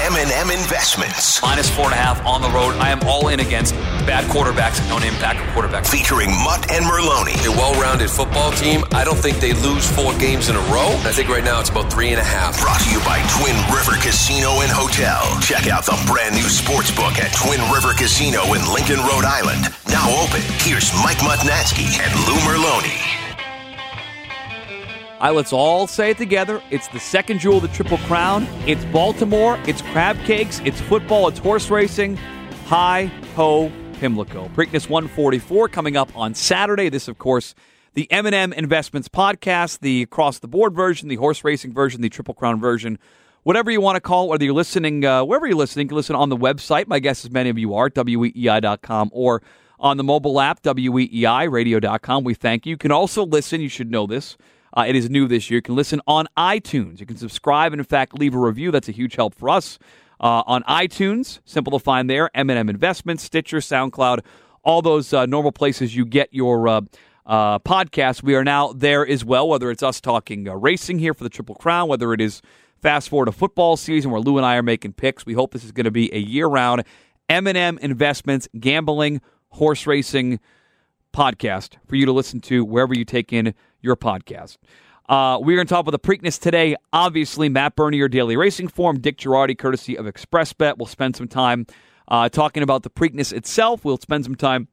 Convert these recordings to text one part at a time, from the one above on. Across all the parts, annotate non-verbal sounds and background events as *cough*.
M&M Investments. Minus four and a half on the road. I am all in against bad quarterbacks and no-name backup quarterbacks. Featuring Mutt and Merloni. A well-rounded football team. I don't think they lose four games in a row. I think right now it's about three and a half. Brought to you by Twin River Casino and Hotel. Check out the brand new sports book at Twin River Casino in Lincoln, Rhode Island. Now open. Here's Mike Mutnansky and Lou Merloni. All right, let's all say it together. It's the second jewel of the Triple Crown. It's Baltimore. It's crab cakes. It's football. It's horse racing. Hi ho, Pimlico. Preakness 144 coming up on Saturday. This, of course, the M&M Investments podcast, the across the board version, the horse racing version, the Triple Crown version, whatever you want to call it. Whether you're listening, uh, wherever you're listening, you can listen on the website. My guess is many of you are weei.com or on the mobile app weeiradio.com. We thank you. You can also listen. You should know this. Uh, it is new this year. You can listen on iTunes. You can subscribe and, in fact, leave a review. That's a huge help for us. Uh, on iTunes, simple to find there. M&M Investments, Stitcher, SoundCloud, all those uh, normal places you get your uh, uh, podcast. We are now there as well. Whether it's us talking uh, racing here for the Triple Crown, whether it is fast forward to football season where Lou and I are making picks. We hope this is going to be a year-round M&M Investments, gambling, horse racing podcast for you to listen to wherever you take in your podcast. Uh, we're going to talk about the Preakness today. Obviously, Matt Bernier, Daily Racing Form, Dick Jerardi, courtesy of ExpressBet. We'll spend some time uh, talking about the Preakness itself. We'll spend some time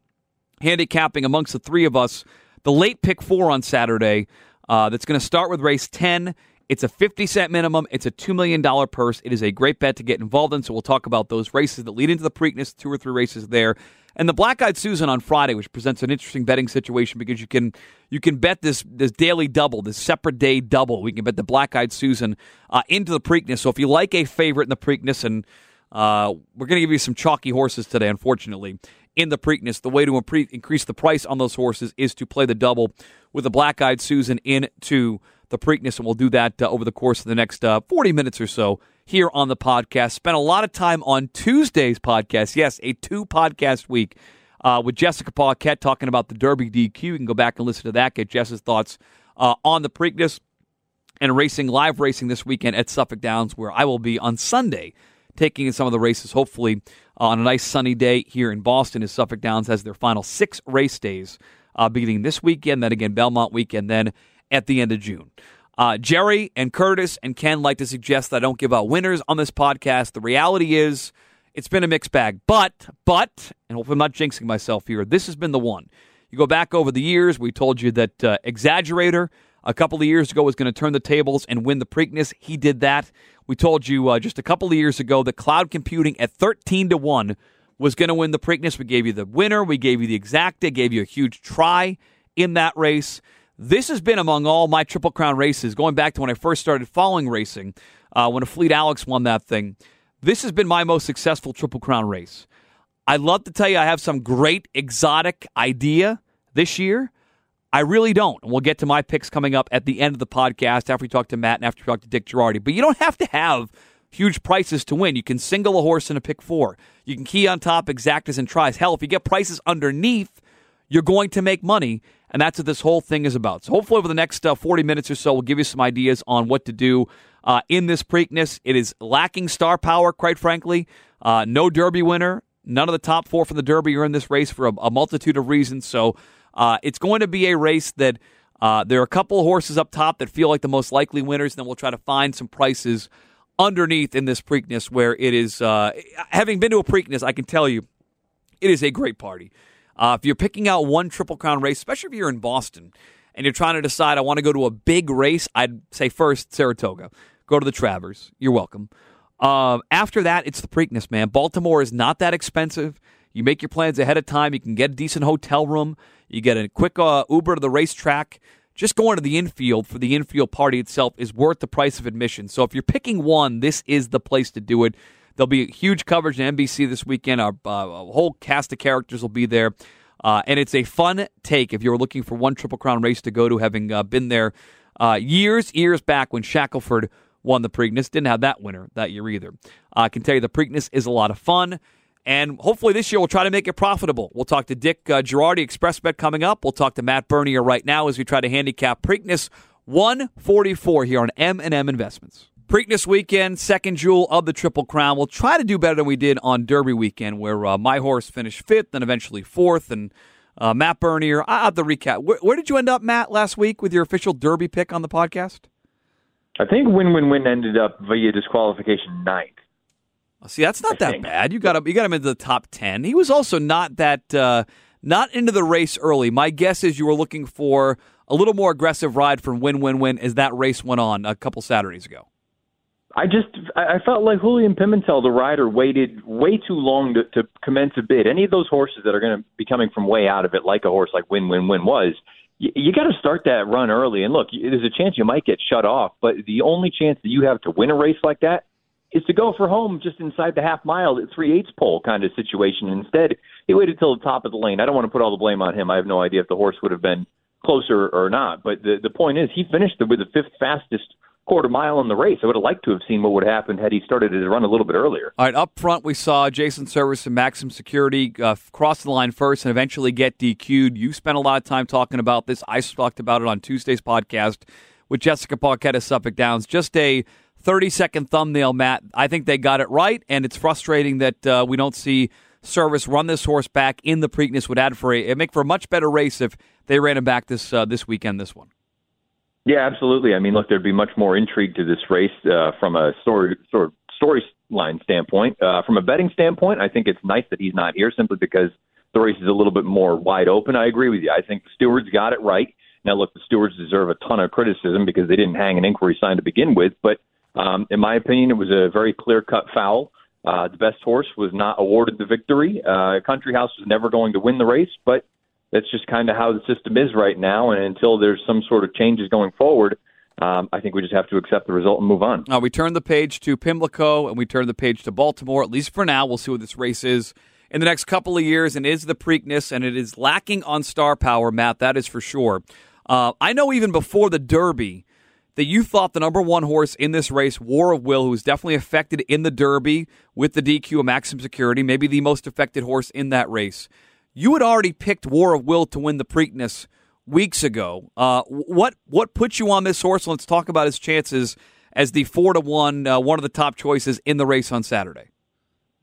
handicapping amongst the three of us the late pick four on Saturday. Uh, that's going to start with race 10. It's a 50 cent minimum. It's a $2 million purse. It is a great bet to get involved in. So we'll talk about those races that lead into the Preakness, two or three races there. And the Black Eyed Susan on Friday, which presents an interesting betting situation because you can you can bet this this daily double, this separate day double. We can bet the Black Eyed Susan uh, into the Preakness. So if you like a favorite in the Preakness, and uh, we're going to give you some chalky horses today, unfortunately, in the Preakness, the way to increase the price on those horses is to play the double with the Black Eyed Susan into the Preakness, and we'll do that uh, over the course of the next uh, 40 minutes or so here on the podcast. Spent a lot of time on Tuesday's podcast. Yes, a two podcast week uh, with Jessica Paquette talking about the Derby DQ. You can go back and listen to that, get Jess's thoughts uh, on the Preakness and racing, live racing this weekend at Suffolk Downs, where I will be on Sunday taking in some of the races, hopefully uh, on a nice sunny day here in Boston as Suffolk Downs has their final six race days uh, beginning this weekend, then again Belmont weekend, then at the end of June. Uh, Jerry and Curtis and Ken like to suggest that I don't give out winners on this podcast. The reality is, it's been a mixed bag. But, but, and hopefully I'm not jinxing myself here, this has been the one. You go back over the years, we told you that uh, Exaggerator a couple of years ago was going to turn the tables and win the Preakness. He did that. We told you uh, just a couple of years ago that cloud computing at 13 to 1 was going to win the Preakness. We gave you the winner, we gave you the exacta, gave you a huge try in that race. This has been among all my Triple Crown races, going back to when I first started following racing, uh, when Afleet Alex won that thing. This has been my most successful Triple Crown race. I'd love to tell you I have some great exotic idea this year. I really don't. We'll get to my picks coming up at the end of the podcast after we talk to Matt and after we talk to Dick Jerardi. But you don't have to have huge prices to win. You can single a horse in a pick four. You can key on top exactas and tries. Hell, if you get prices underneath, you're going to make money. And that's what this whole thing is about. So hopefully over the next uh, 40 minutes or so, we'll give you some ideas on what to do uh, in this Preakness. It is lacking star power, quite frankly. Uh, no Derby winner. None of the top four from the Derby are in this race for a, a multitude of reasons. So uh, it's going to be a race that uh, there are a couple of horses up top that feel like the most likely winners. And then we'll try to find some prices underneath in this Preakness where it is. Uh, having been to a Preakness, I can tell you it is a great party. Uh, if you're picking out one Triple Crown race, especially if you're in Boston and you're trying to decide, I want to go to a big race, I'd say first Saratoga. Go to the Travers. You're welcome. Uh, after that, it's the Preakness, man. Baltimore is not that expensive. You make your plans ahead of time. You can get a decent hotel room. You get a quick uh, Uber to the racetrack. Just going to the infield for the infield party itself is worth the price of admission. So if you're picking one, this is the place to do it. There'll be huge coverage on NBC this weekend. Our uh, whole cast of characters will be there. Uh, and it's a fun take if you're looking for one Triple Crown race to go to, having uh, been there uh, years, years back when Shackleford won the Preakness. Didn't have that winner that year either. I can tell you the Preakness is a lot of fun. And hopefully this year we'll try to make it profitable. We'll talk to Dick uh, Jerardi, ExpressBet coming up. We'll talk to Matt Bernier right now as we try to handicap Preakness 144 here on M&M Investments. Preakness weekend, second jewel of the Triple Crown. We'll try to do better than we did on Derby weekend, where uh, my horse finished fifth and eventually fourth. And uh, Matt Bernier, I have the recap. Where, where, did you end up, Matt, last week with your official Derby pick on the podcast? I think Win Win Win ended up via disqualification ninth. See, that's not I that think. bad. You got him. You got him into the top ten. He was also not that uh, not into the race early. My guess is you were looking for a little more aggressive ride from Win Win Win as that race went on a couple Saturdays ago. I just I felt like Julian Pimentel, the rider, waited way too long to, to commence a bid. Any of those horses that are going to be coming from way out of it, like a horse like Win Win Win was, you, you got to start that run early. And look, there's a chance you might get shut off, but the only chance that you have to win a race like that is to go for home just inside the half mile at three eighths pole kind of situation. Instead, he waited till the top of the lane. I don't want to put all the blame on him. I have no idea if the horse would have been closer or not. But the the point is, he finished with the fifth fastest quarter mile in the race. I would have liked to have seen what would happen had he started his run a little bit earlier. All right, up front we saw Jason Servis and Maxim Security uh, cross the line first and eventually get DQ'd. You spent a lot of time talking about this. I talked about it on Tuesday's podcast with Jessica Paquette of Suffolk Downs. Just a 30 second thumbnail, Matt. I think they got it right, and it's frustrating that uh, we don't see Servis run this horse back in the Preakness would add for a it make for a much better race if they ran him back this uh, this weekend. This one. Yeah, absolutely. I mean, look, there'd be much more intrigue to this race uh, from a story sort of storyline standpoint. Uh, from a betting standpoint, I think it's nice that he's not here simply because the race is a little bit more wide open. I agree with you. I think the stewards got it right. Now, look, the stewards deserve a ton of criticism because they didn't hang an inquiry sign to begin with. But um, in my opinion, it was a very clear cut foul. Uh, the best horse was not awarded the victory. Uh, Country House was never going to win the race, but that's just kind of how the system is right now. And until there's some sort of changes going forward, um, I think we just have to accept the result and move on. Now, we turn the page to Pimlico and we turn the page to Baltimore, at least for now. We'll see what this race is in the next couple of years and is the Preakness, and it is lacking on star power, Matt, that is for sure. Uh, I know even before the Derby that you thought the number one horse in this race, War of Will, who was definitely affected in the Derby with the DQ of Maxim Security, maybe the most affected horse in that race you had already picked War of Will to win the Preakness weeks ago. Uh, what what put you on this horse? Let's talk about his chances as the four to one, uh, one of the top choices in the race on Saturday.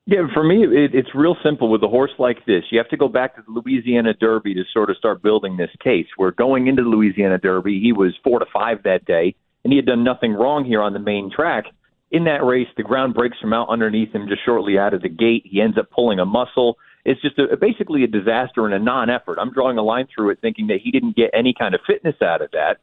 Yeah, for me, it, it's real simple with a horse like this. You have to go back to the Louisiana Derby to sort of start building this case. Where going into the Louisiana Derby, he was four to five that day, and he had done nothing wrong here on the main track. In that race, the ground breaks from out underneath him just shortly out of the gate. He ends up pulling a muscle it's just a, basically a disaster and a non-effort. I'm drawing a line through it, thinking that he didn't get any kind of fitness out of that.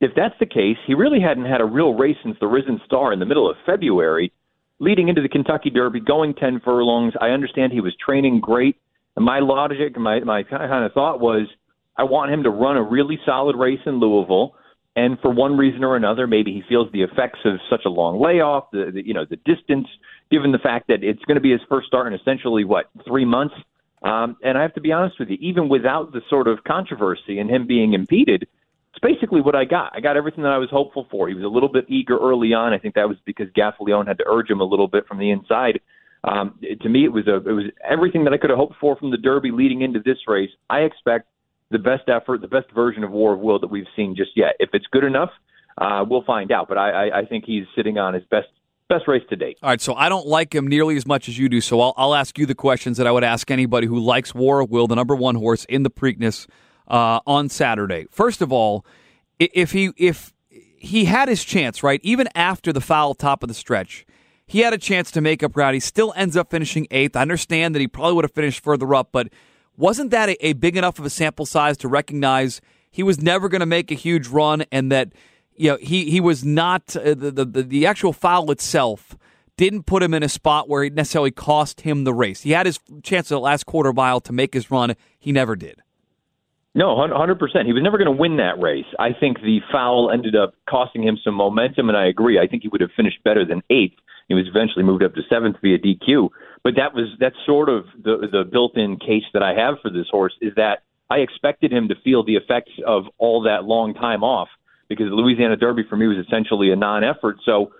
If that's the case, he really hadn't had a real race since the Risen Star in the middle of February, leading into the Kentucky Derby, going 10 furlongs. I understand he was training great. And my logic, my my kind of thought was, I want him to run a really solid race in Louisville. And for one reason or another, maybe he feels the effects of such a long layoff, the, the you know the distance given the fact that it's going to be his first start in essentially what three months. Um, and I have to be honest with you, even without the sort of controversy and him being impeded, it's basically what I got. I got everything that I was hopeful for. He was a little bit eager early on. I think that was because Gaffalione had to urge him a little bit from the inside. Um, to me, it was a it was everything that I could have hoped for from the Derby leading into this race. I expect the best effort, the best version of War of Will that we've seen just yet. If it's good enough, uh, we'll find out. But I, I, I think he's sitting on his best best race to date. All right, so I don't like him nearly as much as you do, so I'll, I'll ask you the questions that I would ask anybody who likes War of Will, the number one horse in the Preakness uh, on Saturday. First of all, if he if he had his chance, right, even after the foul top of the stretch, he had a chance to make up ground. He still ends up finishing eighth. I understand that he probably would have finished further up, but wasn't that a, a big enough of a sample size to recognize he was never going to make a huge run and that – you know, he he was not uh, the, the the actual foul itself didn't put him in a spot where it necessarily cost him the race. He had his chance at the last quarter mile to make his run. He never did. No, 100%. He was never going to win that race. I think the foul ended up costing him some momentum, and I agree. I think he would have finished better than eighth. He was eventually moved up to seventh via DQ. But that was that's sort of the the built-in case that I have for this horse is that I expected him to feel the effects of all that long time off because the Louisiana Derby for me was essentially a non-effort. So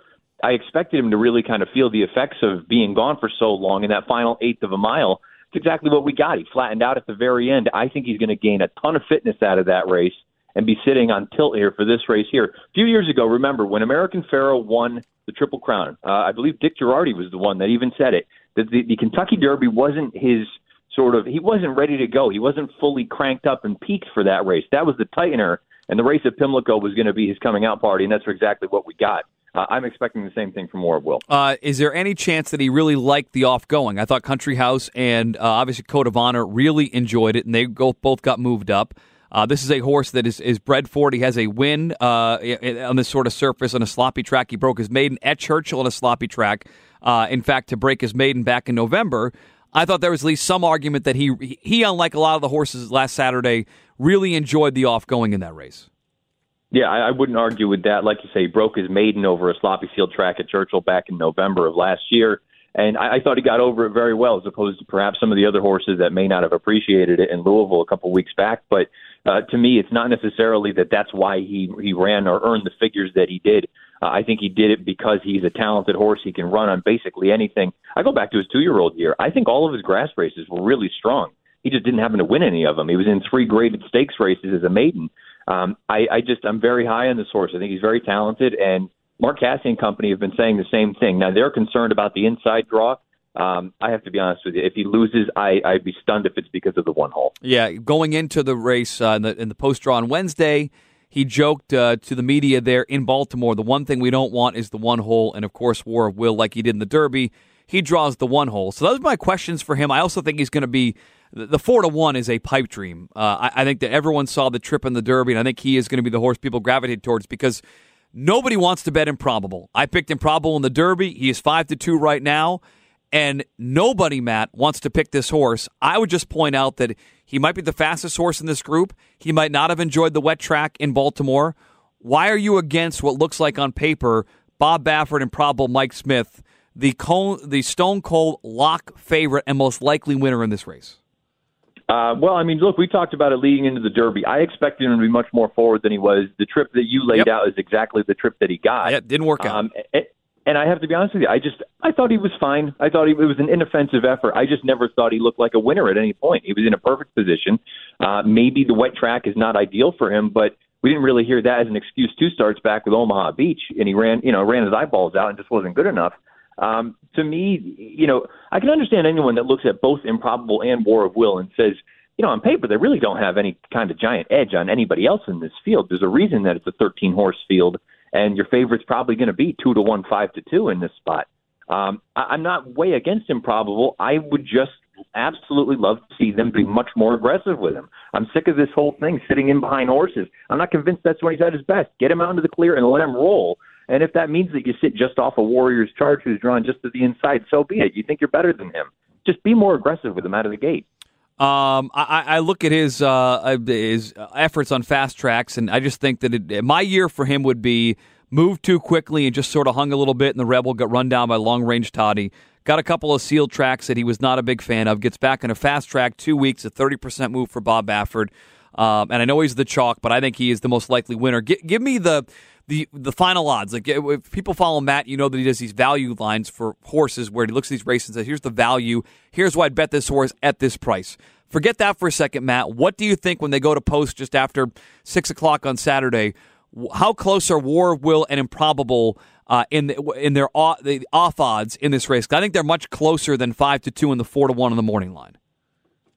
I expected him to really kind of feel the effects of being gone for so long in that final eighth of a mile. It's exactly what we got. He flattened out at the very end. I think he's going to gain a ton of fitness out of that race. and be sitting on tilt here for this race here. A few years ago, remember when American Pharoah won the Triple Crown? Uh, I believe Dick Jerardi was the one that even said it that the, the Kentucky Derby wasn't his sort of he wasn't ready to go. He wasn't fully cranked up and peaked for that race. That was the tightener, and the race at Pimlico was going to be his coming out party, and that's exactly what we got. Uh, I'm expecting the same thing from War of Will. Uh, is there any chance that he really liked the off going? I thought Country House and uh, obviously Code of Honor really enjoyed it, and they both got moved up. Uh, this is a horse that is, is bred for it. He has a win uh, on this sort of surface on a sloppy track. He broke his maiden at Churchill on a sloppy track. Uh, in fact, to break his maiden back in November. I thought there was at least some argument that he he, unlike a lot of the horses last Saturday, really enjoyed the off going in that race. Yeah, I, I wouldn't argue with that. Like you say, he broke his maiden over a sloppy field track at Churchill back in November of last year. And I, I thought he got over it very well, as opposed to perhaps some of the other horses that may not have appreciated it in Louisville a couple weeks back. But uh, to me, it's not necessarily that that's why he he ran or earned the figures that he did. Uh, I think he did it because he's a talented horse. He can run on basically anything. I go back to his two year old year. I think all of his grass races were really strong. He just didn't happen to win any of them. He was in three graded stakes races as a maiden. Um, I, I just I'm very high on this horse. I think he's very talented, and Mark Casse and company have been saying the same thing. Now they're concerned about the inside draw. Um, I have to be honest with you. If he loses, I, I'd be stunned if it's because of the one hole. Yeah, going into the race uh, in the, in the post draw on Wednesday, he joked uh, to the media there in Baltimore. The one thing we don't want is the one hole, and of course, War of Will, like he did in the Derby. He draws the one hole. So those are my questions for him. I also think he's going to be the four to one is a pipe dream. Uh, I, I, think that everyone saw the trip in the Derby, and I think he is going to be the horse people gravitate towards because nobody wants to bet improbable. I picked improbable in the Derby. He is five to two right now, and nobody, Matt, wants to pick this horse. I would just point out that he might be the fastest horse in this group. He might not have enjoyed the wet track in Baltimore. Why are you against what looks like on paper Bob Baffert and probable Mike Smith, the the Stone Cold lock favorite and most likely winner in this race? Uh, well, I mean, look, we talked about it leading into the Derby. I expected him to be much more forward than he was. The trip that you laid yep. out is exactly the trip that he got. Yeah, didn't work out. Um, and I have to be honest with you, I just I thought he was fine. I thought he, it was an inoffensive effort. I just never thought he looked like a winner at any point. He was in a perfect position. Uh, maybe the wet track is not ideal for him, but we didn't really hear that as an excuse. Two starts back with Omaha Beach, and he ran, you know, ran his eyeballs out and just wasn't good enough. Um, to me, you know, I can understand anyone that looks at both improbable and War of Will and says, you know, on paper, they really don't have any kind of giant edge on anybody else in this field. There's a reason that it's a 13 horse field, and your favorite's probably going to be two to one, five to two in this spot. Um, I, I'm not way against improbable. I would just absolutely love to see them be much more aggressive with him. I'm sick of this whole thing sitting in behind horses. I'm not convinced that's when he's at his best. Get him out into the clear and let him roll. And if that means that you sit just off a Warriors charge who's drawn just to the inside, so be it. You think you're better than him. Just be more aggressive with him out of the gate. Um, I, I, look at his uh, uh, his efforts on fast tracks, and I just think that it, my year for him would be moved too quickly and just sort of hung a little bit, and the Rebel got run down by long range Toddy. Got a couple of sealed tracks that he was not a big fan of. Gets back in a fast track, two weeks, a thirty percent move for Bob Baffert. Um, and I know he's the chalk, but I think he is the most likely winner. G- give me the the the final odds. Like if people follow Matt, you know that he does these value lines for horses where he looks at these races and says, "Here's the value. Here's why I'd bet this horse at this price." Forget that for a second, Matt. What do you think when they go to post just after six o'clock on Saturday? How close are War, Will, and Improbable uh, in the, in their off, the off odds in this race? I think they're much closer than five to two and the four to one on the morning line.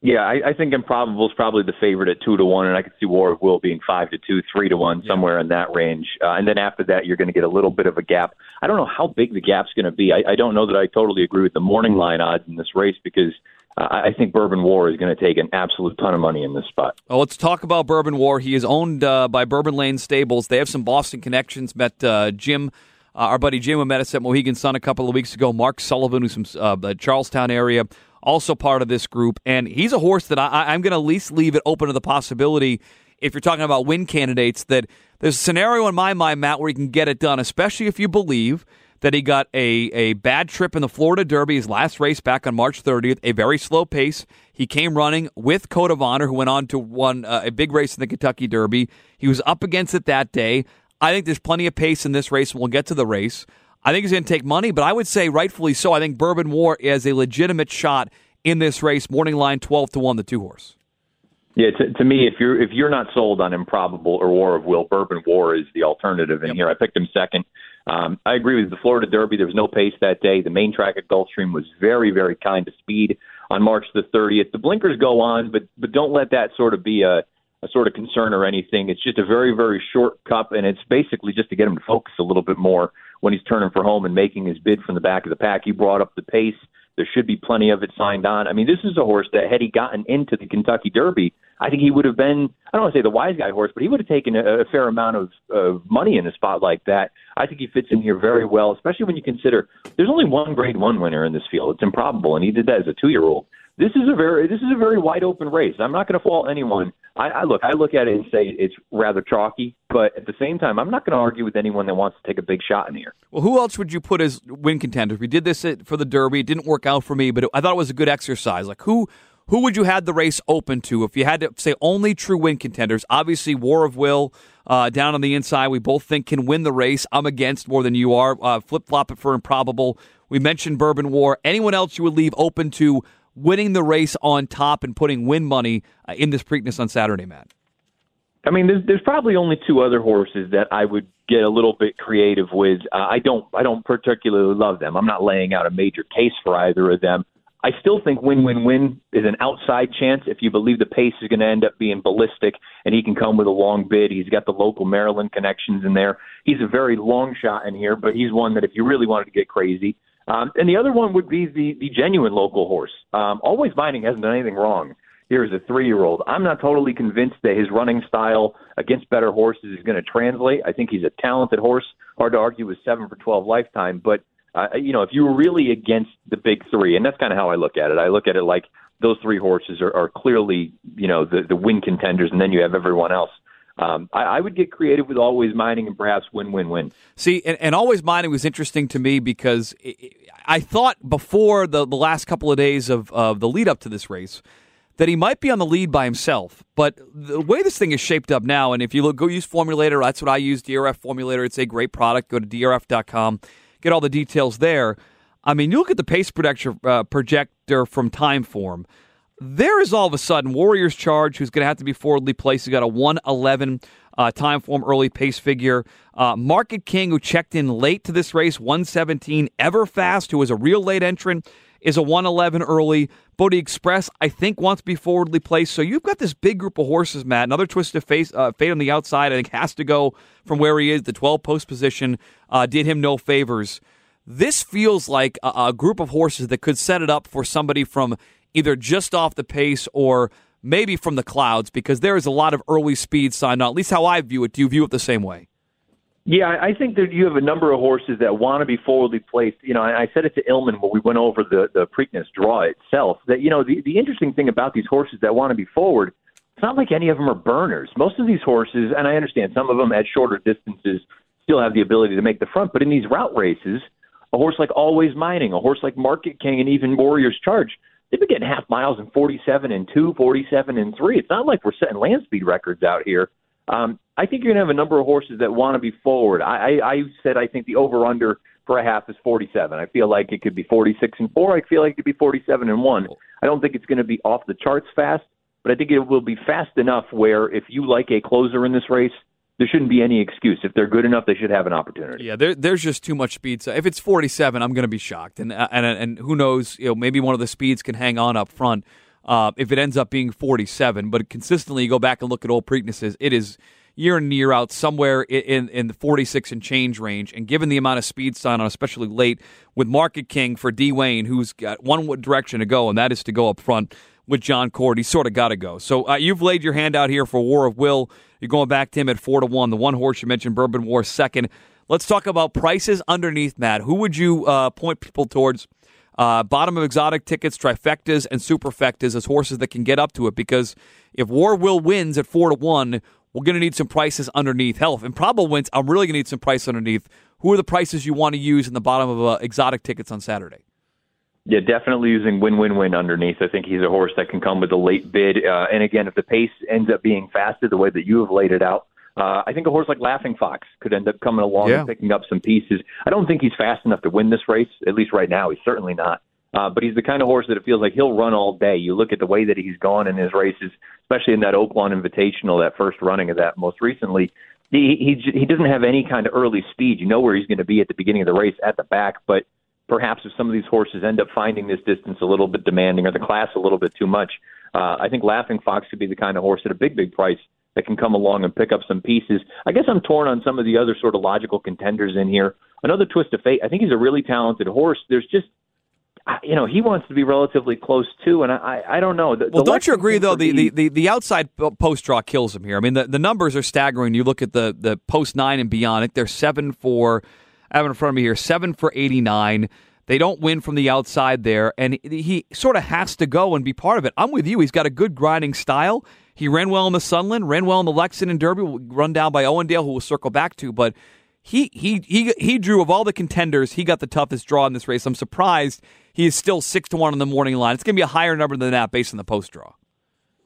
Yeah, I, I think Improbable is probably the favorite at two to one, and I could see War of Will being five to two, three to one, yeah. somewhere in that range. Uh, and then after that, you're going to get a little bit of a gap. I don't know how big the gap's going to be. I, I don't know that I totally agree with the morning line odds in this race because uh, I think Bourbon War is going to take an absolute ton of money in this spot. Well, let's talk about Bourbon War. He is owned uh, by Bourbon Lane Stables. They have some Boston connections. Met uh, Jim. Uh, our buddy Jim, who met us at Mohegan Sun a couple of weeks ago. Mark Sullivan, who's from uh, the Charlestown area, also part of this group. And he's a horse that I, I'm going to at least leave it open to the possibility, if you're talking about win candidates, that there's a scenario in my mind, Matt, where he can get it done, especially if you believe that he got a, a bad trip in the Florida Derby, his last race back on March 30th, a very slow pace. He came running with Code of Honor, who went on to won uh, a big race in the Kentucky Derby. He was up against it that day. I think there's plenty of pace in this race, and we'll get to the race. I think he's going to take money, but I would say rightfully so. I think Bourbon War is a legitimate shot in this race. Morning line 12 to 1, the two horse. Yeah, to, to me, if you're if you're not sold on improbable or War of Will, Bourbon War is the alternative in yep. here. I picked him second. Um, I agree with the Florida Derby. There was no pace that day. The main track at Gulfstream was very, very kind to speed on March the 30th. The blinkers go on, but but don't let that sort of be a, a sort of concern or anything. It's just a very, very short cup, and it's basically just to get him to focus a little bit more when he's turning for home and making his bid from the back of the pack. He brought up the pace. There should be plenty of it signed on. I mean, this is a horse that had he gotten into the Kentucky Derby, I think he would have been, I don't want to say the wise guy horse, but he would have taken a, a fair amount of, of money in a spot like that. I think he fits in here very well, especially when you consider there's only one grade one winner in this field. It's improbable, and he did that as a two year old this is a very this is a very wide open race. I'm not going to fault anyone. I, I look I look at it and say it's rather chalky, but at the same time, I'm not going to argue with anyone that wants to take a big shot in here. Well, who else would you put as win contenders? We did this for the Derby. It didn't work out for me, but it, I thought it was a good exercise. Like who who would you have the race open to if you had to say only true win contenders? Obviously, War of Will uh, down on the inside. We both think can win the race. I'm against more than you are. Uh, Flip flop it for improbable. We mentioned Bourbon War. Anyone else you would leave open to winning the race on top and putting win money uh, in this Preakness on Saturday, Matt? I mean, there's, there's probably only two other horses that I would get a little bit creative with. Uh, I don't I don't particularly love them. I'm not laying out a major case for either of them. I still think win win win is an outside chance if you believe the pace is going to end up being ballistic and he can come with a long bid. He's got the local Maryland connections in there. He's a very long shot in here, but he's one that if you really wanted to get crazy, um, and the other one would be the, the genuine local horse. Um, Always Mining hasn't done anything wrong here as a three year old. I'm not totally convinced that his running style against better horses is going to translate. I think he's a talented horse. Hard to argue with seven for 12 lifetime. But, uh, you know, if you were really against the big three, and that's kind of how I look at it, I look at it like those three horses are, are clearly, you know, the, the win contenders, and then you have everyone else um, I, I, would get creative with always mining and perhaps win win win. See, and, and always mining was interesting to me because it, I thought before the, the last couple of days of, of the lead up to this race that he might be on the lead by himself. But the way this thing is shaped up now, and if you look, go use Formulator, that's what I use, DRF Formulator. It's a great product. Go to drf.com, get all the details there. I mean, you look at the pace projector, uh, projector from Timeform there is all of a sudden Warriors Charge, who's going to have to be forwardly placed. He's got a 111 uh, Timeform early pace figure. Uh, Market King, who checked in late to this race, 117. Everfast, who was a real late entrant, is a 111 early. Bodexpress, I think, wants to be forwardly placed. So you've got this big group of horses, Matt. Another twist of face, uh, fate on the outside, I think, has to go from where he is. The 12 post position uh, did him no favors. This feels like a, a group of horses that could set it up for somebody from either just off the pace or maybe from the clouds because there is a lot of early speed signed on. At least how I view it. Do you view it the same way? Yeah, I think that you have a number of horses that want to be forwardly placed. You know, I said it to Illman when we went over the the Preakness draw itself. That you know, the the interesting thing about these horses that want to be forward, it's not like any of them are burners. Most of these horses, and I understand some of them at shorter distances still have the ability to make the front, but in these route races, a horse like Always Mining, a horse like Market King, and even Warriors Charge, they've been getting half miles in 47 and 2, 47 and 3. It's not like we're setting land speed records out here. Um, I think you're going to have a number of horses that want to be forward. I, I, I said I think the over under for a half is 47. I feel like it could be 46 and 4. I feel like it could be 47 and 1. I don't think it's going to be off the charts fast, but I think it will be fast enough where if you like a closer in this race, there shouldn't be any excuse. If they're good enough, they should have an opportunity. Yeah, there, there's just too much speed. So if it's 47, I'm going to be shocked. And, uh, and and who knows? You know, maybe one of the speeds can hang on up front. Uh, if it ends up being 47, but consistently, you go back and look at old Preaknesses, it is year in and year out somewhere in, in the 46 and change range. And given the amount of speed sign on, especially late with Market King for D Wayne, who's got one direction to go, and that is to go up front with Jon Court. He's sort of got to go. So uh, you've laid your hand out here for War of Will. You're going back to him at four to one. The one horse you mentioned, Bourbon War, second. Let's talk about prices underneath, Matt. Who would you uh, point people towards? Uh, bottom of exotic tickets, trifectas, and superfectas as horses that can get up to it. Because if War Will wins at four to one, we're going to need some prices underneath. Health if Improbable wins, I'm really going to need some price underneath. Who are the prices you want to use in the bottom of uh, exotic tickets on Saturday? Yeah, definitely using win-win-win underneath. I think he's a horse that can come with a late bid. Uh, and again, if the pace ends up being faster the way that you have laid it out, uh, I think a horse like Laughing Fox could end up coming along yeah. and picking up some pieces. I don't think he's fast enough to win this race. At least right now, he's certainly not. Uh, but he's the kind of horse that it feels like he'll run all day. You look at the way that he's gone in his races, especially in that Oaklawn Invitational, that first running of that most recently. He he he doesn't have any kind of early speed. You know where he's going to be at the beginning of the race at the back, but perhaps if some of these horses end up finding this distance a little bit demanding or the class a little bit too much, uh, I think Laughing Fox could be the kind of horse at a big, big price that can come along and pick up some pieces. I guess I'm torn on some of the other sort of logical contenders in here. Another twist of fate. I think he's a really talented horse. There's just you know he wants to be relatively close too, and I I don't know. The, well, the don't you agree though? The, the, the the outside post draw kills him here. I mean, the, the numbers are staggering. You look at the the post nine and beyond. It, they're seven for. I have in front of me here seven for eighty nine. They don't win from the outside there, and he sort of has to go and be part of it. I'm with you. He's got a good grinding style. He ran well in the Sunland, ran well in the Lexington Derby, run down by Owendale, who we'll circle back to. But he he he he drew of all the contenders, he got the toughest draw in this race. I'm surprised he is still six to one on the morning line. It's going to be a higher number than that based on the post draw.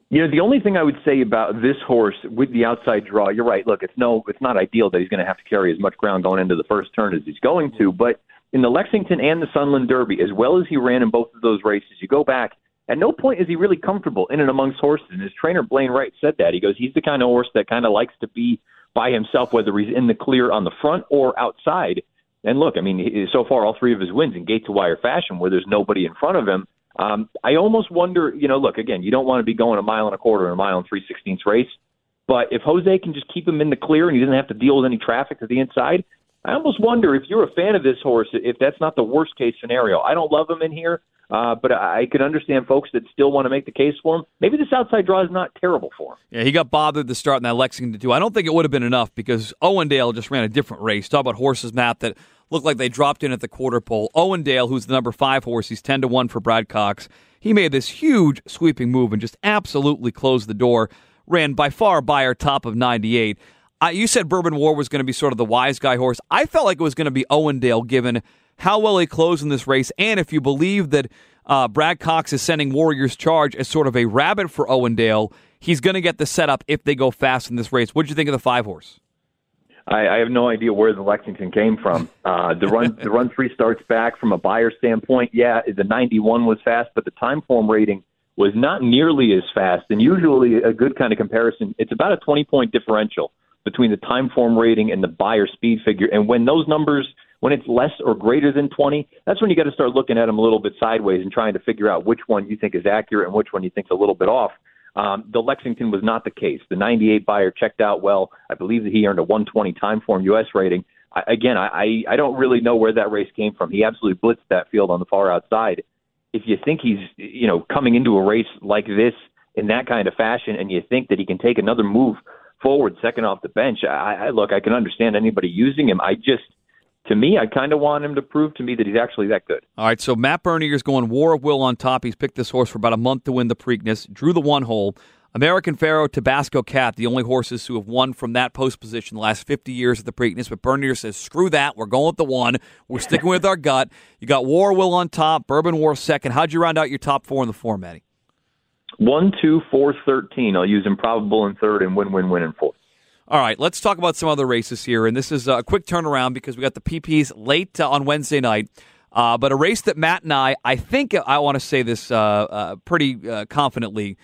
You know, the only thing I would say about this horse with the outside draw, you're right. Look, it's no, it's not ideal that he's going to have to carry as much ground going into the first turn as he's going to, but in the Lexington and the Sunland Derby, as well as he ran in both of those races, you go back, at no point is he really comfortable in and amongst horses. And his trainer, Blaine Wright, said that. He goes, he's the kind of horse that kind of likes to be by himself, whether he's in the clear on the front or outside. And look, I mean, so far, all three of his wins in gate to wire fashion where there's nobody in front of him. Um, I almost wonder, you know, look, again, you don't want to be going a mile and a quarter and a mile and three sixteenths race. But if Jose can just keep him in the clear and he doesn't have to deal with any traffic to the inside, I almost wonder if you're a fan of this horse, if that's not the worst case scenario. I don't love him in here, uh, but I can understand folks that still want to make the case for him. Maybe this outside draw is not terrible for him. Yeah, he got bothered to start in that Lexington too. I don't think it would have been enough because Owendale just ran a different race. Talk about horses, Matt, that looked like they dropped in at the quarter pole. Owendale, who's the number five horse, he's ten to one for Brad Cox. He made this huge sweeping move and just absolutely closed the door. Ran by far Beyer top of ninety eight. Uh, you said Bourbon War was going to be sort of the wise guy horse. I felt like it was going to be Owendale, given how well he closed in this race, and if you believe that uh, Brad Cox is sending Warriors Charge as sort of a rabbit for Owendale, he's going to get the setup if they go fast in this race. What did you think of the five horse? I, I have no idea where the Lexington came from. Uh, the run, the run three starts back from a Beyer standpoint. Yeah, the 91 was fast, but the Timeform rating was not nearly as fast. And usually, a good kind of comparison, it's about a 20 point differential between the Timeform rating and the Beyer speed figure. And when those numbers, when it's less or greater than 20, that's when you got to start looking at them a little bit sideways and trying to figure out which one you think is accurate and which one you think is a little bit off. Um, the Lexington was not the case. The 98 Beyer checked out well. I believe that he earned a 120 Timeform U.S. rating. I, again, I, I don't really know where that race came from. He absolutely blitzed that field on the far outside. If you think he's, you know, coming into a race like this in that kind of fashion, and you think that he can take another move forward, second off the bench. I, I look, I can understand anybody using him. I just, to me, I kind of want him to prove to me that he's actually that good. All right, so Matt Bernier is going War of Will on top. He's picked this horse for about a month to win the Preakness. Drew the one hole. American Pharoah, Tabasco Cat, the only horses who have won from that post position the last 50 years of the Preakness. But Bernier says, screw that. We're going with the one. We're sticking with our gut. You got War Will on top, Bourbon War second. How'd you round out your top four in the four, Matty? One, two, four, thirteen. I'll use improbable in third and win, win, win in fourth. All right, let's talk about some other races here. And this is a quick turnaround because we got the PPs late uh, on Wednesday night. Uh, but a race that Matt and I, I think I want to say this uh, uh, pretty uh, confidently.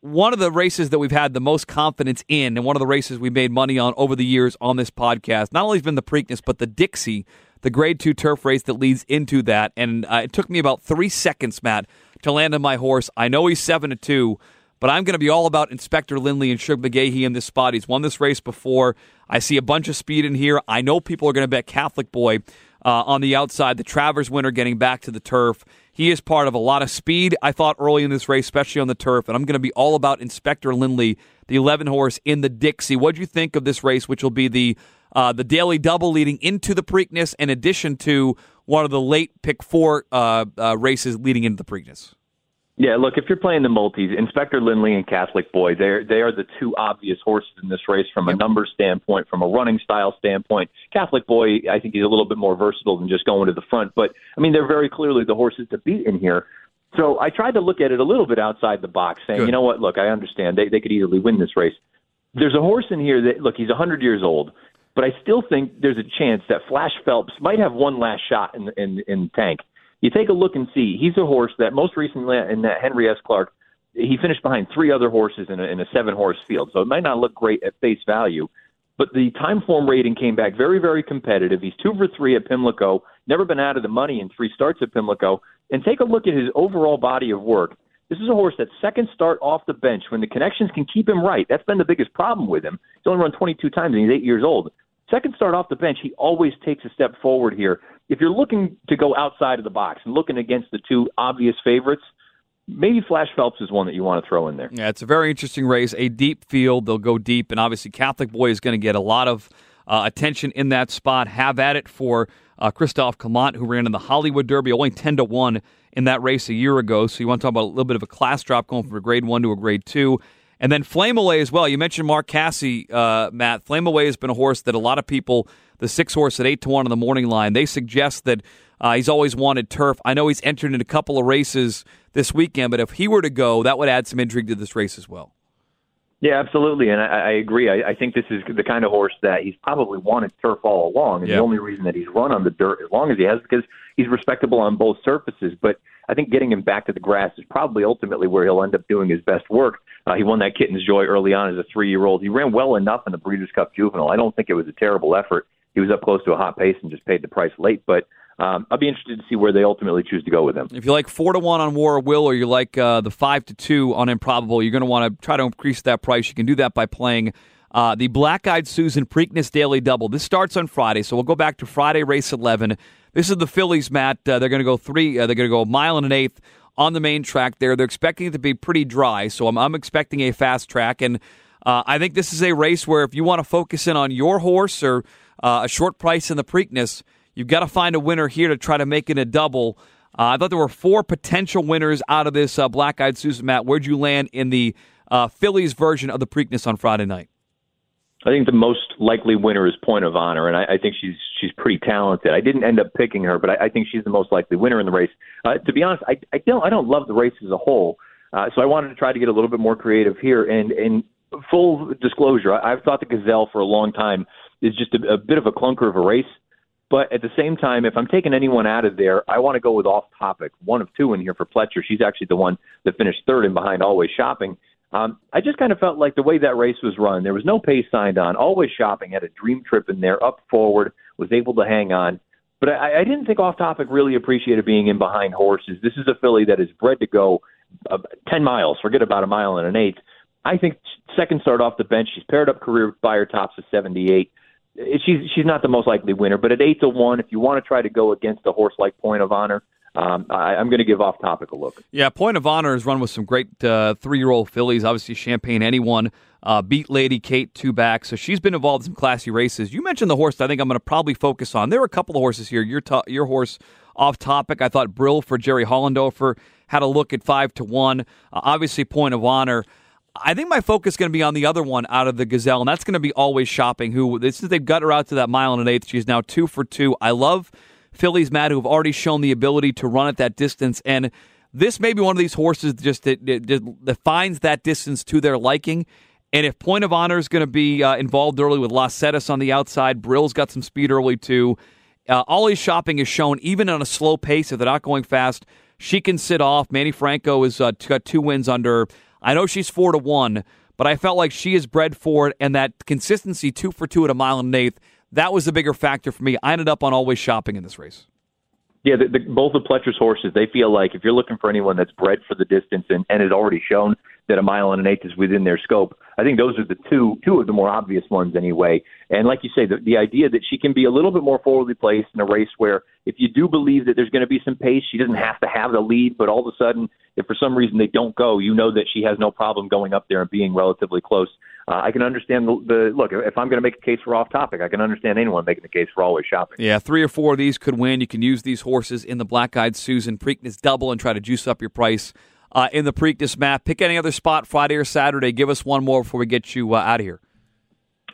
One of the races that we've had the most confidence in, and one of the races we made money on over the years on this podcast, not only has been the Preakness, but the Dixie, the Grade Two turf race that leads into that. And uh, it took me about three seconds, Matt, to land on my horse. I know he's seven to two. But I'm going to be all about Inspector Lynley and Shug McGaughey in this spot. He's won this race before. I see a bunch of speed in here. I know people are going to bet Catholic Boy uh, on the outside. The Travers winner getting back to the turf. He is part of a lot of speed, I thought, early in this race, especially on the turf. And I'm going to be all about Inspector Lynley, the 11 horse in the Dixie. What do you think of this race, which will be the uh, the daily double leading into the Preakness, in addition to one of the late pick four uh, uh races leading into the Preakness? Yeah, look, if you're playing the multis, Inspector Lynley and Catholic Boy, they're they are the two obvious horses in this race from a number standpoint, from a running style standpoint. Catholic Boy, I think he's a little bit more versatile than just going to the front, but I mean they're very clearly the horses to beat in here. So I tried to look at it a little bit outside the box, saying, Good. you know what, look, I understand they they could easily win this race. There's a horse in here that look, he's 100 years old, but I still think there's a chance that Phlash Phelps might have one last shot in in in the tank. You take a look and see. He's a horse that most recently in that Henry S. Clark, he finished behind three other horses in a, in a seven horse field. So it might not look great at face value, but the Timeform rating came back very, very competitive. He's two for three at Pimlico, never been out of the money in three starts at Pimlico. And take a look at his overall body of work. This is a horse that second start off the bench when the connections can keep him right. That's been the biggest problem with him. He's only run 22 times and he's eight years old. Second start off the bench, he always takes a step forward here. If you're looking to go outside of the box and looking against the two obvious favorites, maybe Phlash Phelps is one that you want to throw in there. Yeah, it's a very interesting race. A deep field. They'll go deep, and obviously Catholic Boy is going to get a lot of uh, attention in that spot. Have at it for uh, Christophe Clement, who ran in the Hollywood Derby, only ten to one in that race a year ago. So you want to talk about a little bit of a class drop going from a grade one to a grade two. And then Flame Away as well. You mentioned Mark Casse, uh, Matt. Flame Away has been a horse that a lot of people, the six horse at eight to one on the morning line, they suggest that uh, he's always wanted turf. I know he's entered in a couple of races this weekend, but if he were to go, that would add some intrigue to this race as well. Yeah, absolutely, and I, I agree. I, I think this is the kind of horse that he's probably wanted turf all along, and the only reason that he's run on the dirt as long as he has is because he's respectable on both surfaces. But I think getting him back to the grass is probably ultimately where he'll end up doing his best work. Uh, he won that Kitten's Joy early on as a three-year-old. He ran well enough in the Breeders' Cup Juvenile. I don't think it was a terrible effort. He was up close to a hot pace and just paid the price late, but um, I'll be interested to see where they ultimately choose to go with him. If you like four to one on War Will, or you like uh, the five to two on Improbable, you're going to want to try to increase that price. You can do that by playing uh, the Black Eyed Susan Preakness Daily Double. This starts on Friday, so we'll go back to Friday race eleven. This is the Fillies, Matt. Uh, they're going to go three. Uh, they're going to go a mile and an eighth on the main track. There, they're expecting it to be pretty dry, so I'm, I'm expecting a fast track and. Uh, I think this is a race where if you want to focus in on your horse or uh, a short price in the Preakness, You've got to find a winner here to try to make it a double. Uh, I thought there were four potential winners out of this uh, Black Eyed Susan. Matt, where'd you land in the uh, Fillies version of the Preakness on Friday night? I think the most likely winner is Point of Honor, and I, I think she's she's pretty talented. I didn't end up picking her, but I, I think she's the most likely winner in the race. Uh, to be honest, I, I don't I don't love the race as a whole, uh, so I wanted to try to get a little bit more creative here. And in full disclosure, I, I've thought the Gazelle for a long time is just a, a bit of a clunker of a race. But at the same time, if I'm taking anyone out of there, I want to go with off topic. One of two in here for Pletcher. She's actually the one that finished third and behind Always Shopping. Um, I just kind of felt like the way that race was run, there was no pace signed on. Always Shopping had a dream trip in there, up forward, was able to hang on. But I, I didn't think off topic really appreciated being in behind horses. This is a filly that is bred to go uh, 10 miles, forget about a mile and an eighth. I think second start off the bench, she's paired up career Beyer tops of 78 she's she's not the most likely winner, but at eight to one, if you want to try to go against a horse like Point of Honor, um, I, am going to give off topic a look. Yeah, Point of Honor has run with some great uh, three year old fillies. Obviously, Champagne Anyone uh, beat Lady Kate two back, so she's been involved in some classy races. You mentioned the horse. I think I'm going to probably focus on. There are a couple of horses here. Your to- your horse off topic. I thought Brill for Jerry Hollendorfer had a look at five to one. Uh, obviously, Point of Honor. I think my focus is going to be on the other one out of the Gazelle, and that's going to be always shopping. Who this is they've got her out to that mile and an eighth. She's now two for two. I love fillies, Matt, who have already shown the ability to run at that distance, and this may be one of these horses just that, that, that finds that distance to their liking. And if Point of Honor is going to be uh, involved early with Las Cetas on the outside, Brill's got some speed early too. Uh, always shopping is shown even on a slow pace if they're not going fast. She can sit off. Manny Franco has uh, got two wins under. I know she's four to one, but I felt like she is bred for it, and that consistency two for two at a mile and an eighth, that was the bigger factor for me. I ended up on always shopping in this race. Yeah, the, the, both of Pletcher's horses, they feel like if you're looking for anyone that's bred for the distance and, and has already shown that a mile and an eighth is within their scope, I think those are the two two of the more obvious ones anyway. And like you say, the, the idea that she can be a little bit more forwardly placed in a race where if you do believe that there's going to be some pace, she doesn't have to have the lead, but all of a sudden, if for some reason they don't go, you know that she has no problem going up there and being relatively close. Uh, I can understand the, the look. If I'm going to make a case for off topic, I can understand anyone making the case for always shopping. Yeah, three or four of these could win. You can use these horses in the Black Eyed Susan Preakness double and try to juice up your price uh, in the Preakness Matt. Pick any other spot Friday or Saturday. Give us one more before we get you uh, out of here.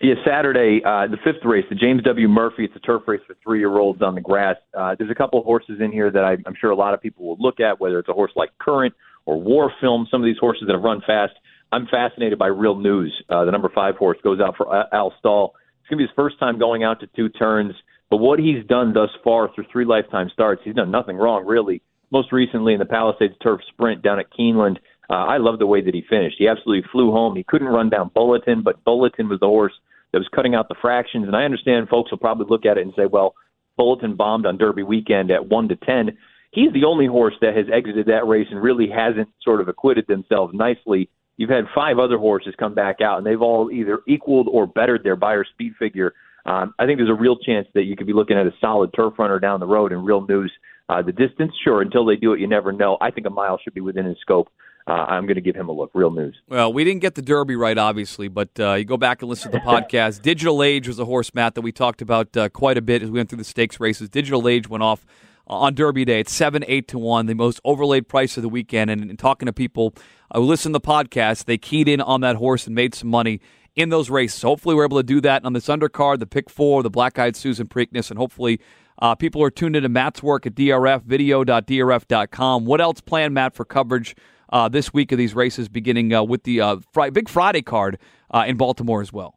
Yeah, Saturday, uh, the fifth race, the James W. Murphy. It's a turf race for three-year-olds on the grass. Uh, there's a couple of horses in here that I, I'm sure a lot of people will look at, whether it's a horse like Current or War Film. Some of these horses that have run fast. I'm fascinated by Real News. Uh, the number five horse goes out for Al Stall. It's going to be his first time going out to two turns. But what he's done thus far through three lifetime starts, he's done nothing wrong, really. Most recently in the Palisades Turf Sprint down at Keeneland, uh, I love the way that he finished. He absolutely flew home. He couldn't run down Bulletin, but Bulletin was the horse that was cutting out the fractions. And I understand folks will probably look at it and say, well, Bulletin bombed on Derby weekend at 1 to 10. He's the only horse that has exited that race and really hasn't sort of acquitted themselves nicely. You've had five other horses come back out, and they've all either equaled or bettered their Beyer speed figure. Um, I think there's a real chance that you could be looking at a solid turf runner down the road in real news. Uh, the distance, sure, until they do it, you never know. I think a mile should be within his scope uh, I'm going to give him a look. Real news. Well, we didn't get the Derby right, obviously, but uh, you go back and listen to the *laughs* podcast. Digital Age was a horse, Matt, that we talked about uh, quite a bit as we went through the stakes races. Digital Age went off on Derby Day. It's seven, eight to one, the most overlaid price of the weekend. And, and talking to people who listen to the podcast, they keyed in on that horse and made some money in those races. Hopefully, we're able to do that on this undercard, the pick four, the Black Eyed Susan Preakness, and hopefully. Uh, people are tuned into Matt's work at DRF, video.drf.com. What else planned, Matt, for coverage uh, this week of these races, beginning uh, with the uh, fr- big Friday card uh, in Baltimore as well.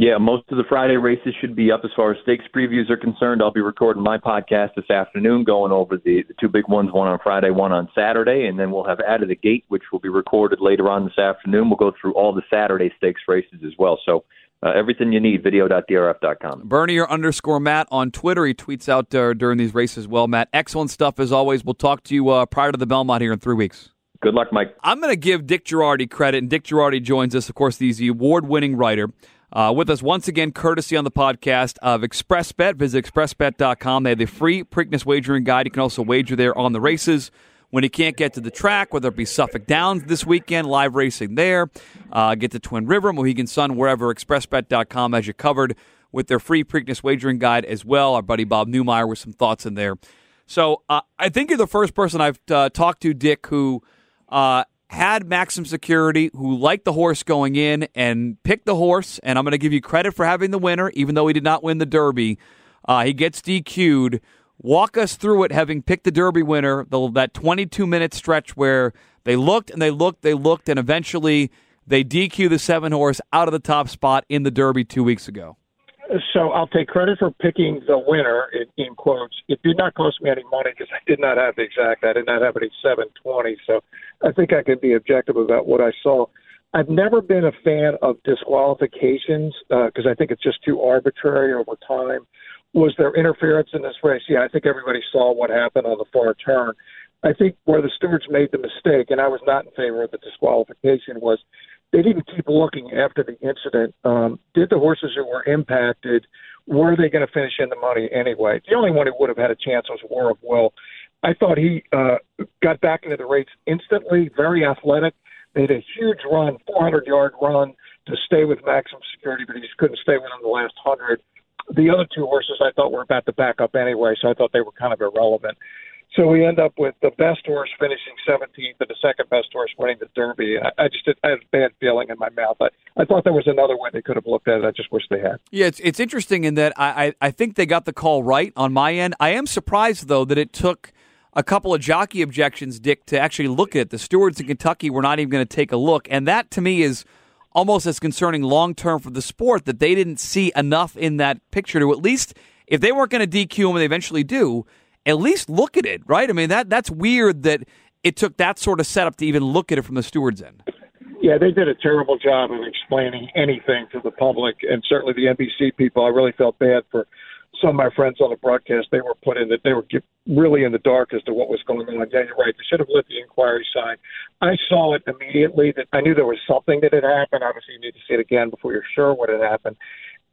Yeah, most of the Friday races should be up as far as stakes previews are concerned. I'll be recording my podcast this afternoon, going over the, the two big ones, one on Friday, one on Saturday, and then we'll have Out of the Gate, which will be recorded later on this afternoon. We'll go through all the Saturday stakes races as well. So uh, everything you need, video.drf.com. Bernier underscore Matt on Twitter. He tweets out uh, during these races as well. Matt, excellent stuff as always. We'll talk to you uh, prior to the Belmont here in three weeks. Good luck, Mike. I'm going to give Dick Jerardi credit, and Dick Jerardi joins us. Of course, he's the award-winning writer. Uh, with us once again, courtesy on the podcast of ExpressBet. Visit expressbet.com. They have the free Preakness wagering guide. You can also wager there on the races. When you can't get to the track, whether it be Suffolk Downs this weekend, live racing there, uh, get to Twin River, Mohegan Sun, wherever, expressbet.com has you covered with their free Preakness wagering guide as well. Our buddy Bob Neumeier with some thoughts in there. So uh, I think you're the first person I've uh, talked to, Dick, who – uh, had Maximum Security, who liked the horse going in and picked the horse. And I'm going to give you credit for having the winner, even though he did not win the Derby. Uh, he gets DQ'd. Walk us through it, having picked the Derby winner, the, that 22 minute stretch where they looked and they looked, they looked, and eventually they DQ the seven horse out of the top spot in the Derby two weeks ago. So I'll take credit for picking the winner in, in quotes. It did not cost me any money because I did not have the exact. I did not have any 720. So I think I could be objective about what I saw. I've never been a fan of disqualifications because uh, I think it's just too arbitrary over time. Was there interference in this race? Yeah, I think everybody saw what happened on the far turn. I think where the stewards made the mistake, and I was not in favor of the disqualification, was they didn't keep looking after the incident. Um, did the horses who were impacted were they going to finish in the money anyway? The only one who would have had a chance was War of Will. I thought he uh, got back into the race instantly, very athletic. Made a huge run, 400 yard run to stay with maximum security, but he just couldn't stay within the last 100. The other two horses I thought were about to back up anyway, so I thought they were kind of irrelevant. So we end up with the best horse finishing 17th and the second best horse winning the Derby. I, I just did, I had a bad feeling in my mouth. I, I thought there was another way they could have looked at it. I just wish they had. Yeah, it's, it's interesting in that I, I, I think they got the call right on my end. I am surprised, though, that it took a couple of jockey objections, Dick, to actually look at it. The stewards in Kentucky were not even going to take a look. And that, to me, is almost as concerning long term for the sport that they didn't see enough in that picture to at least, if they weren't going to DQ him, and they eventually do, at least look at it, right? I mean, that that's weird that it took that sort of setup to even look at it from the stewards' end. Yeah, they did a terrible job of explaining anything to the public, and certainly the NBC people. I really felt bad for some of my friends on the broadcast. They were put in that they were really in the dark as to what was going on. Yeah, you're right. They should have lit the inquiry sign. I saw it immediately. That I knew there was something that had happened. Obviously, you need to see it again before you're sure what had happened.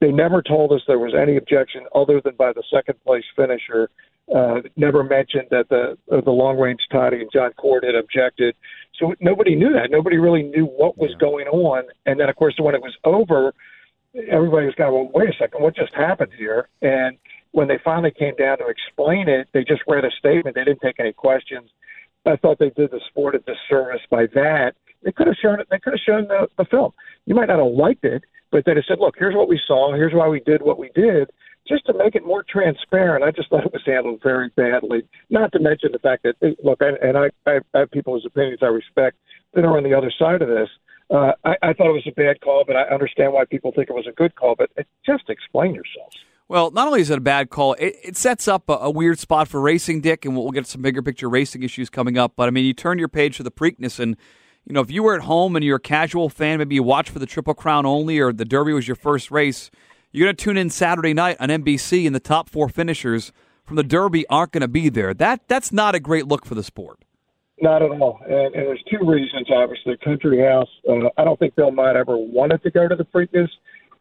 They never told us there was any objection other than by the second place finisher uh, never mentioned that the uh, the long range Toddy and Jon Court had objected. So nobody knew that. Nobody really knew what was yeah. going on. And then, of course, when it was over, everybody was kind of, well, wait a second, what just happened here? And when they finally came down to explain it, they just read a statement. They didn't take any questions. I thought they did the sport a disservice by that. They could have shown it. They could have shown the, the film. You might not have liked it, but they have said, "Look, here's what we saw. Here's why we did what we did." just to make it more transparent. I just thought it was handled very badly. Not to mention the fact that look, I, and I, I, I have people's opinions I respect that are on the other side of this. Uh, I, I thought it was a bad call, but I understand why people think it was a good call. But just explain yourselves. Well, not only is it a bad call, it, it sets up a, a, weird spot for racing, Dick, and we'll, get some bigger picture racing issues coming up. But I mean, you turn your page to the Preakness, and you know if you were at home and you're a casual fan, maybe you watch for the Triple Crown only, or the Derby was your first race. You're going to tune in Saturday night on NBC, and the top four finishers from the Derby aren't going to be there. That that's not a great look for the sport. Not at all. And, and there's two reasons, obviously. Country House, uh, I don't think Bill Mott ever wanted to go to the Preakness.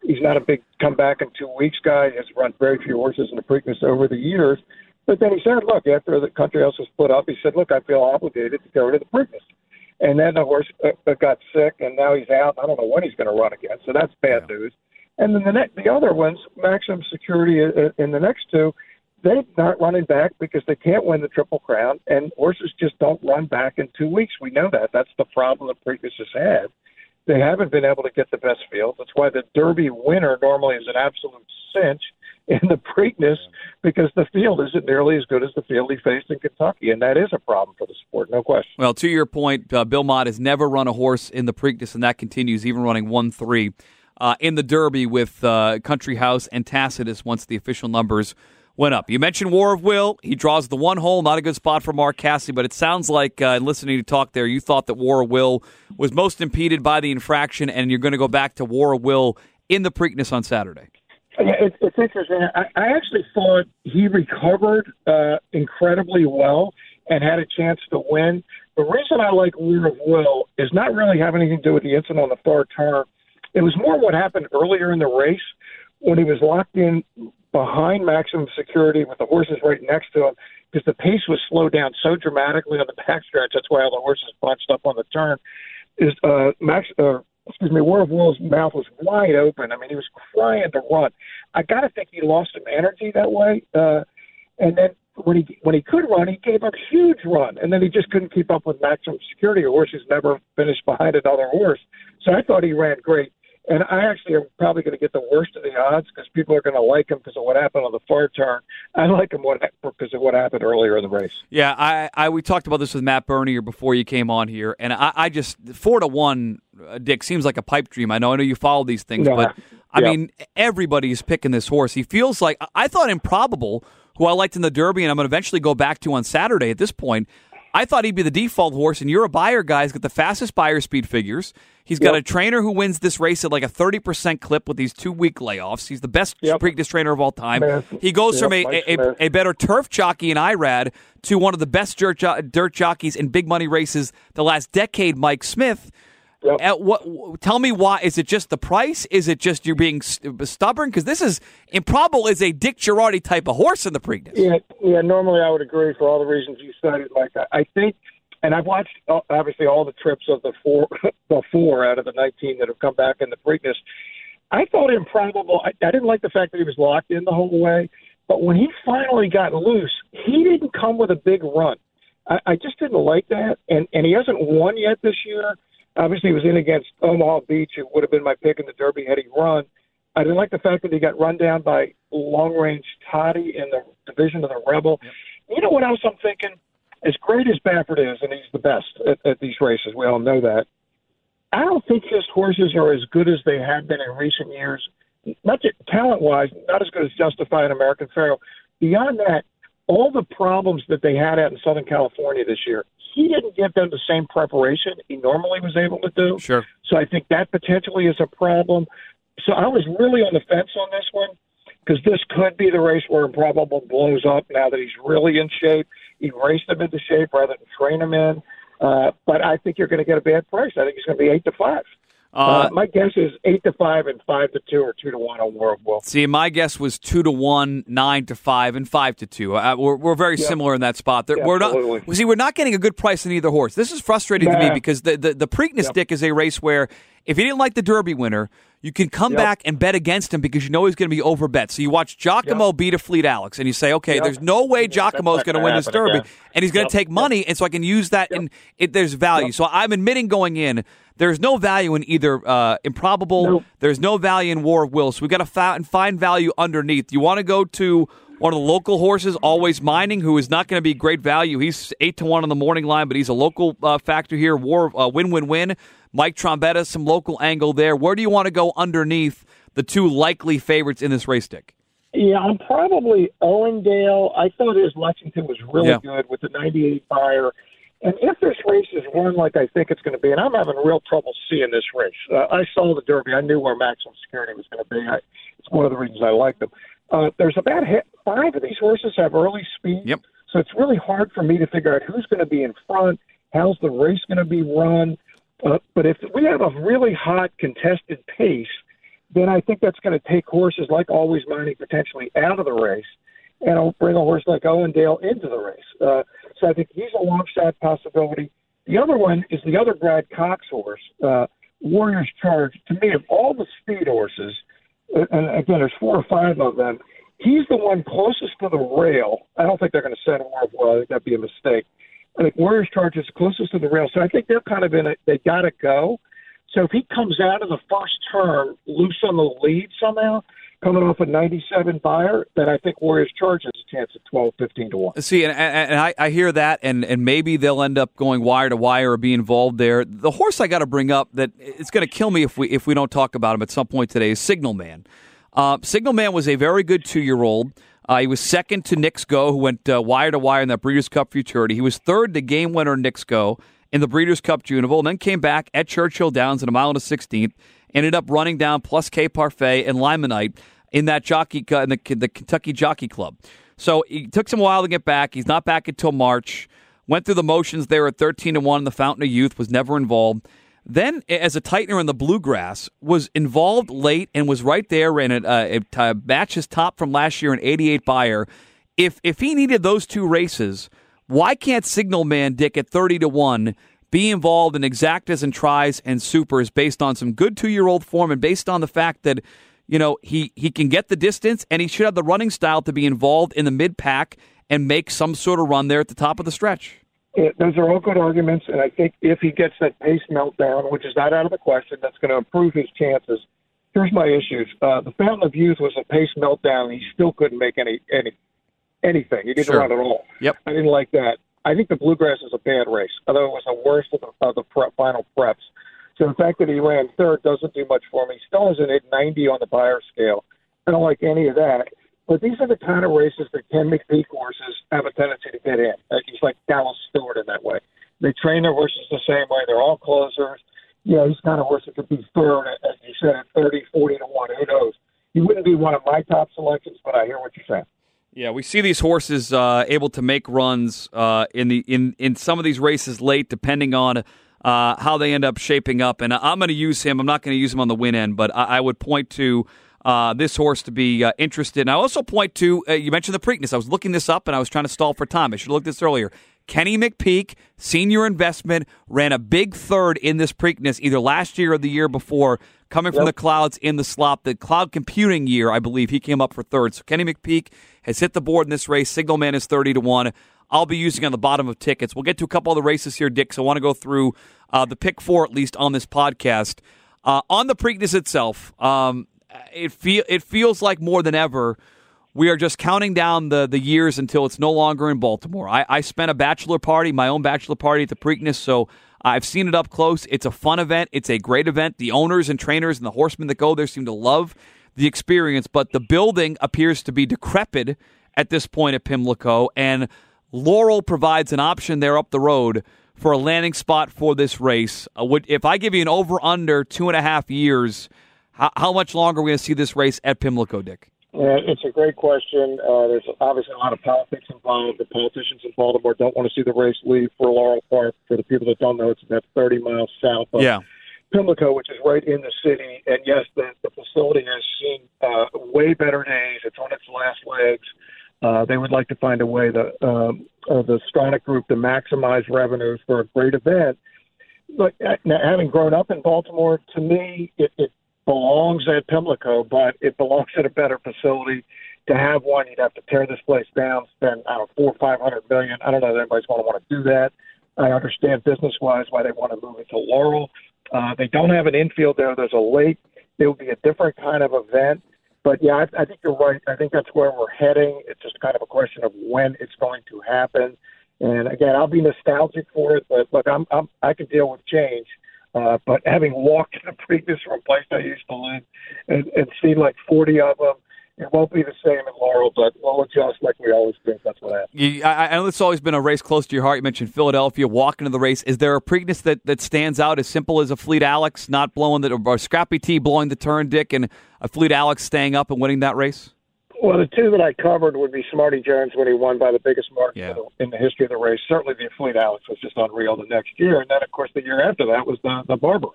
He's not a big come back in two weeks guy. He has run very few horses in the Preakness over the years. But then he said, look, after the Country House was split up, he said, look, I feel obligated to go to the Preakness. And then the horse uh, uh got sick, and now he's out. I don't know when he's going to run again. So that's bad yeah. news. And then the ne- the other ones, Maximum Security uh, uh, in the next two, they're not running back because they can't win the Triple Crown, and horses just don't run back in two weeks. We know that. That's the problem the Preakness has had. They haven't been able to get the best field. That's why the Derby winner normally is an absolute cinch in the Preakness because the field isn't nearly as good as the field he faced in Kentucky, and that is a problem for the sport, no question. Well, to your point, uh, Bill Mott has never run a horse in the Preakness, and that continues, even running one three uh, in the Derby with uh, Country House and Tacitus once the official numbers went up. You mentioned War of Will. He draws the one hole. Not a good spot for Mark Casse, but it sounds like, uh, listening to talk there, you thought that War of Will was most impeded by the infraction, and you're going to go back to War of Will in the Preakness on Saturday. It's, it's interesting. I, I actually thought he recovered uh, incredibly well and had a chance to win. The reason I like War of Will is not really having anything to do with the incident on the far turn. It was more what happened earlier in the race when he was locked in behind maximum security with the horses right next to him because the pace was slowed down so dramatically on the backstretch. That's why all the horses bunched up on the turn. Is uh, Max? Uh, excuse me, War of Will's mouth was wide open. I mean, he was crying to run. I got to think he lost some energy that way. Uh, and then when he when he could run, he gave a huge run, and then he just couldn't keep up with maximum security. A horse who's never finished behind another horse. So I thought he ran great. And I actually am probably going to get the worst of the odds because people are going to like him because of what happened on the far turn. I like him because of what happened earlier in the race. Yeah, I, I we talked about this with Matt Bernier before you came on here, and I, I just four to one, uh, Dick seems like a pipe dream. I know, I know you follow these things, yeah. but I yep. mean, everybody's picking this horse. He feels like I thought improbable, who I liked in the Derby, and I'm going to eventually go back to on Saturday. At this point, I thought he'd be the default horse, and you're a Beyer guy. He's got the fastest Beyer speed figures. He's got yep. a trainer who wins this race at like a 30% clip with these two week layoffs. He's the best yep. Preakness trainer of all time. Smith. He goes yep, from a, a, a, better turf jockey in Irad to one of the best dirt, jo- dirt jockeys in big money races the last decade, Mike Smith. Yep. At what? Tell me why? Is it just the price? Is it just you're being st- stubborn? Because this is improbable. Is a Dick Jerardi type of horse in the Preakness. Yeah, yeah. Normally, I would agree for all the reasons you cited. Like I, I think, and I've watched uh, obviously all the trips of the four, *laughs* the four out of the 19 that have come back in the Preakness. I thought improbable. I, I didn't like the fact that he was locked in the whole way, but when he finally got loose, he didn't come with a big run. I, I just didn't like that, and and he hasn't won yet this year. Obviously, he was in against Omaha Beach. It would have been my pick in the Derby had he run. I didn't like the fact that he got run down by long range Toddy in the division of the Rebel. Yep. You know what else I'm thinking? As great as Baffert is, and he's the best at, at these races, we all know that. I don't think his horses are as good as they have been in recent years. Not talent wise, not as good as Justified American Pharoah. Beyond that, all the problems that they had out in Southern California this year, he didn't give them the same preparation he normally was able to do. Sure. So I think that potentially is a problem. So I was really on the fence on this one because this could be the race where Improbable blows up now that he's really in shape. He raced him into shape rather than train him in. Uh, but I think you're going to get a bad price. I think he's going to be eight to five. Uh, uh, my guess is eight to five and five to two, or two to one on War Wolf. See, my guess was two to one, nine to five, and five to two. Uh, we're, we're very yep. similar in that spot. There, we're not. See, we're not getting a good price in either horse. This is frustrating nah. to me because the the, the Preakness yep. stick is a race where if you didn't like the Derby winner, you can come yep. back and bet against him because you know he's going to be overbet. So you watch Giacomo yep. beat Afleet Alex, and you say, okay, yep. there's no way Giacomo is going to win this Derby, again. and he's going to take money, and so I can use that, and it, there's value. So I'm admitting going in there's no value in either uh, improbable. Nope. There's no value in War of Will. So we've got to find, find value underneath. You want to go to one of the local horses, Always Mining, who is not going to be great value. He's eight to one on the morning line, but he's a local uh, factor here. War uh, win win win. Mike Trombetta, some local angle there. Where do you want to go underneath the two likely favorites in this race, Dick? Yeah, I'm probably Owendale. I thought his Lexington was really Yeah. good with the 98 fire. And if this race is run like I think it's going to be, and I'm having real trouble seeing this race. Uh, I saw the Derby. I knew where maximum security was going to be. I, it's one of the reasons I like them. Uh, there's about five of these horses have early speed. Yep. So it's really hard for me to figure out who's going to be in front, how's the race going to be run. Uh, but if we have a really hot contested pace, then I think that's going to take horses like Always Mining potentially out of the race, and bring a horse like Owendale into the race. Uh, so I think he's a long shot possibility. The other one is the other Brad Cox horse, uh, Warriors Charge. To me, of all the speed horses, and again, there's four or five of them. He's the one closest to the rail. I don't think they're going to send him well. I think that'd be a mistake. I think Warriors Charge is closest to the rail, so I think they're kind of in it. They got to go. So if he comes out of the first turn loose on the lead somehow, coming off a 97 Beyer, then I think Warriors Charge has a chance at 12, 15 to 1. See, and, and, I, I hear that, and, and maybe they'll end up going wire to wire or be involved there. The horse I got to bring up that it's going to kill me if we if we don't talk about him at some point today is Signal Man. Uh, Signal Man was a very good two year old. Uh, he was second to Knicks Go, who went uh, wire to wire in that Breeders' Cup Futurity. He was third to game winner Knicks Go in the Breeders' Cup Juvenile, and then came back at Churchill Downs in a mile and a sixteenth. Ended up running down Plus Que Parfait and Limonite in that jockey uh, in the, the Kentucky Jockey Club. So it took some while to get back. He's not back until March. Went through the motions there at 13 to 1 in the Fountain of Youth, was never involved. Then, as a tightener in the bluegrass, was involved late and was right there and a, uh, it uh, his top from last year in 88 Beyer. If if he needed those two races, why can't Signal Man Dick at 30 to 1 be involved in exactas and tries and supers based on some good two year old form and based on the fact that you know he he can get the distance and he should have the running style to be involved in the mid pack and make some sort of run there at the top of the stretch. Yeah, those are all good arguments, and I think if he gets that pace meltdown, which is not out of the question, that's going to improve his chances. Here's my issues: uh, the Fountain of Youth was a pace meltdown. And he still couldn't make any any anything. He didn't Sure. run at all. Yep. I didn't like that. I think the Bluegrass is a bad race, although it was the worst of the, of the prep, final preps. So the fact that he ran third doesn't do much for me. Has an 890 on the Beyer scale. I don't like any of that. But these are the kind of races that Ken McPeek horses have a tendency to get in. He's like Dallas Stewart in that way. They train their horses the same way. They're all closers. Yeah, he's kind of horse that could be third, as you said, at 30, 40 to 1. Who knows? He wouldn't be one of my top selections, but I hear what you're saying. Yeah, we see these horses uh, able to make runs uh, in the in in some of these races late, depending on uh, how they end up shaping up. And I'm going to use him. I'm not going to use him on the win end, but I, I would point to uh, this horse to be uh, interested. And I also point to uh, you mentioned the Preakness. I was looking this up and I was trying to stall for time. I should have looked this earlier. Kenny McPeek, senior investment, ran a big third in this Preakness either last year or the year before, coming from the clouds in the slop. The cloud computing year, I believe, he came up for third. So Kenny McPeek has hit the board in this race. Signal Man is 30 to 1. I'll be using on the bottom of tickets. We'll get to a couple of the races here, Dick. So I want to go through uh, the pick four, at least on this podcast. Uh, on the Preakness itself, um, it, feel, it feels like more than ever we are just counting down the, the years until it's no longer in Baltimore. I, I spent a bachelor party, my own bachelor party at the Preakness, so I've seen it up close. It's a fun event. It's a great event. The owners and trainers and the horsemen that go there seem to love the experience, but the building appears to be decrepit at this point at Pimlico, and Laurel provides an option there up the road for a landing spot for this race. Uh, if I give you an over under two and a half years, how much longer are we going to see this race at Pimlico, Dick? Yeah, it's a great question. Uh, there's obviously a lot of politics involved. The politicians in Baltimore don't want to see the race leave for Laurel Park. For the people that don't know, it's about 30 miles south of Yeah. Pimlico, which is right in the city. And yes, the, the facility has seen uh, way better days. It's on its last legs. Uh, they would like to find a way, the um, uh, the Stronach Group, to maximize revenues for a great event. But uh, now, having grown up in Baltimore, to me, it, it belongs at Pimlico, but it belongs at a better facility. To have one, you'd have to tear this place down, spend I don't know four or five hundred million. I don't know if anybody's going to want to do that. I understand business wise why they want to move it to Laurel. Uh, they don't have an infield there. There's a lake. It would be a different kind of event. But yeah, I, I think you're right. I think that's where we're heading. It's just kind of a question of when it's going to happen. And again, I'll be nostalgic for it, but look, I'm, I'm I can deal with change. Uh, but having walked in the previous from a place I used to live and, and seen like 40 of them, it won't be the same at Laurel, but we'll adjust like we always do. That's what happens. You, I, I know it's always been a race close to your heart. You mentioned Philadelphia walking to the race. Is there a Preakness that, that stands out as simple as Afleet Alex not blowing the or Scrappy T blowing the turn, Dick, and Afleet Alex staying up and winning that race? Well, the two that I covered would be Smarty Jones when he won by the biggest margin Yeah. in the history of the race. Certainly, the Fleet Alex was just unreal the next year, and then of course the year after that was the the Barbaro,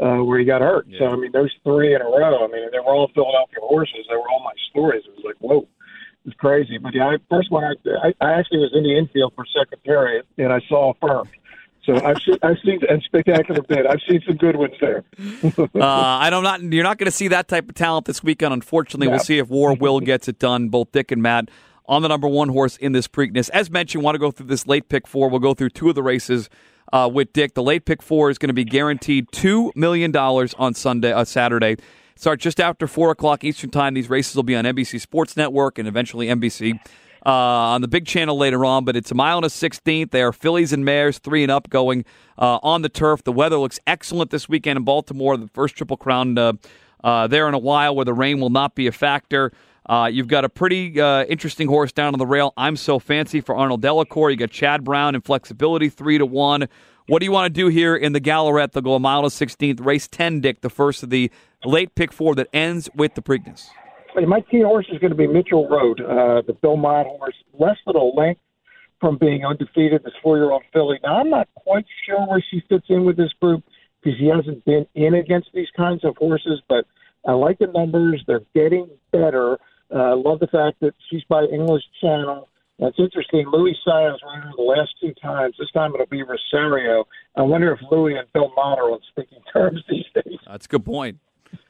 uh, where he got hurt. So I mean, those three in a row. I mean, they were all Philadelphia horses. They were all my stories. It was like whoa. It's crazy, but yeah, I, first one I, I I actually was in the infield for Secretariat, and I saw Affirmed. So I've seen I've seen and spectacular bid. I've seen some good ones there. *laughs* uh, I don't not you're not going to see that type of talent this weekend. Unfortunately, we'll see if War Will gets it done. Both Dick and Matt on the number one horse in this Preakness. As mentioned, want to go through this late pick four. We'll go through two of the races uh, with Dick. The late pick four is going to be guaranteed two million dollars on Sunday, uh, Saturday. Start just after four o'clock Eastern time. These races will be on NBC Sports Network and eventually NBC. Uh, on the big channel later on, but it's a mile and a sixteenth. They are fillies and mares, three and up, going uh, on the turf. The weather looks excellent this weekend in Baltimore. The first Triple Crown uh, uh, there in a while, where the rain will not be a factor. Uh, you've got a pretty uh, interesting horse down on the rail. I'm so fancy for Arnaud Delacour. You got Chad Brown and flexibility, three to one. What do you want to do here in the Gallorette? They'll go a mile to sixteenth, race ten. Dick, the first of the late pick four that ends with the Preakness. My key horse is going to be Mitchell Road, uh, the Bill Mott horse, less than a length from being undefeated, this four-year-old filly. Now, I'm not quite sure where she fits in with this group because he hasn't been in against these kinds of horses, but I like the numbers. They're getting better. Uh, love the fact that she's by English Channel. That's interesting. Louis Saez ran her the last two times. This time it'll be Rosario. I wonder if Louis and Bill Mott are on speaking *laughs* terms these days. That's a good point.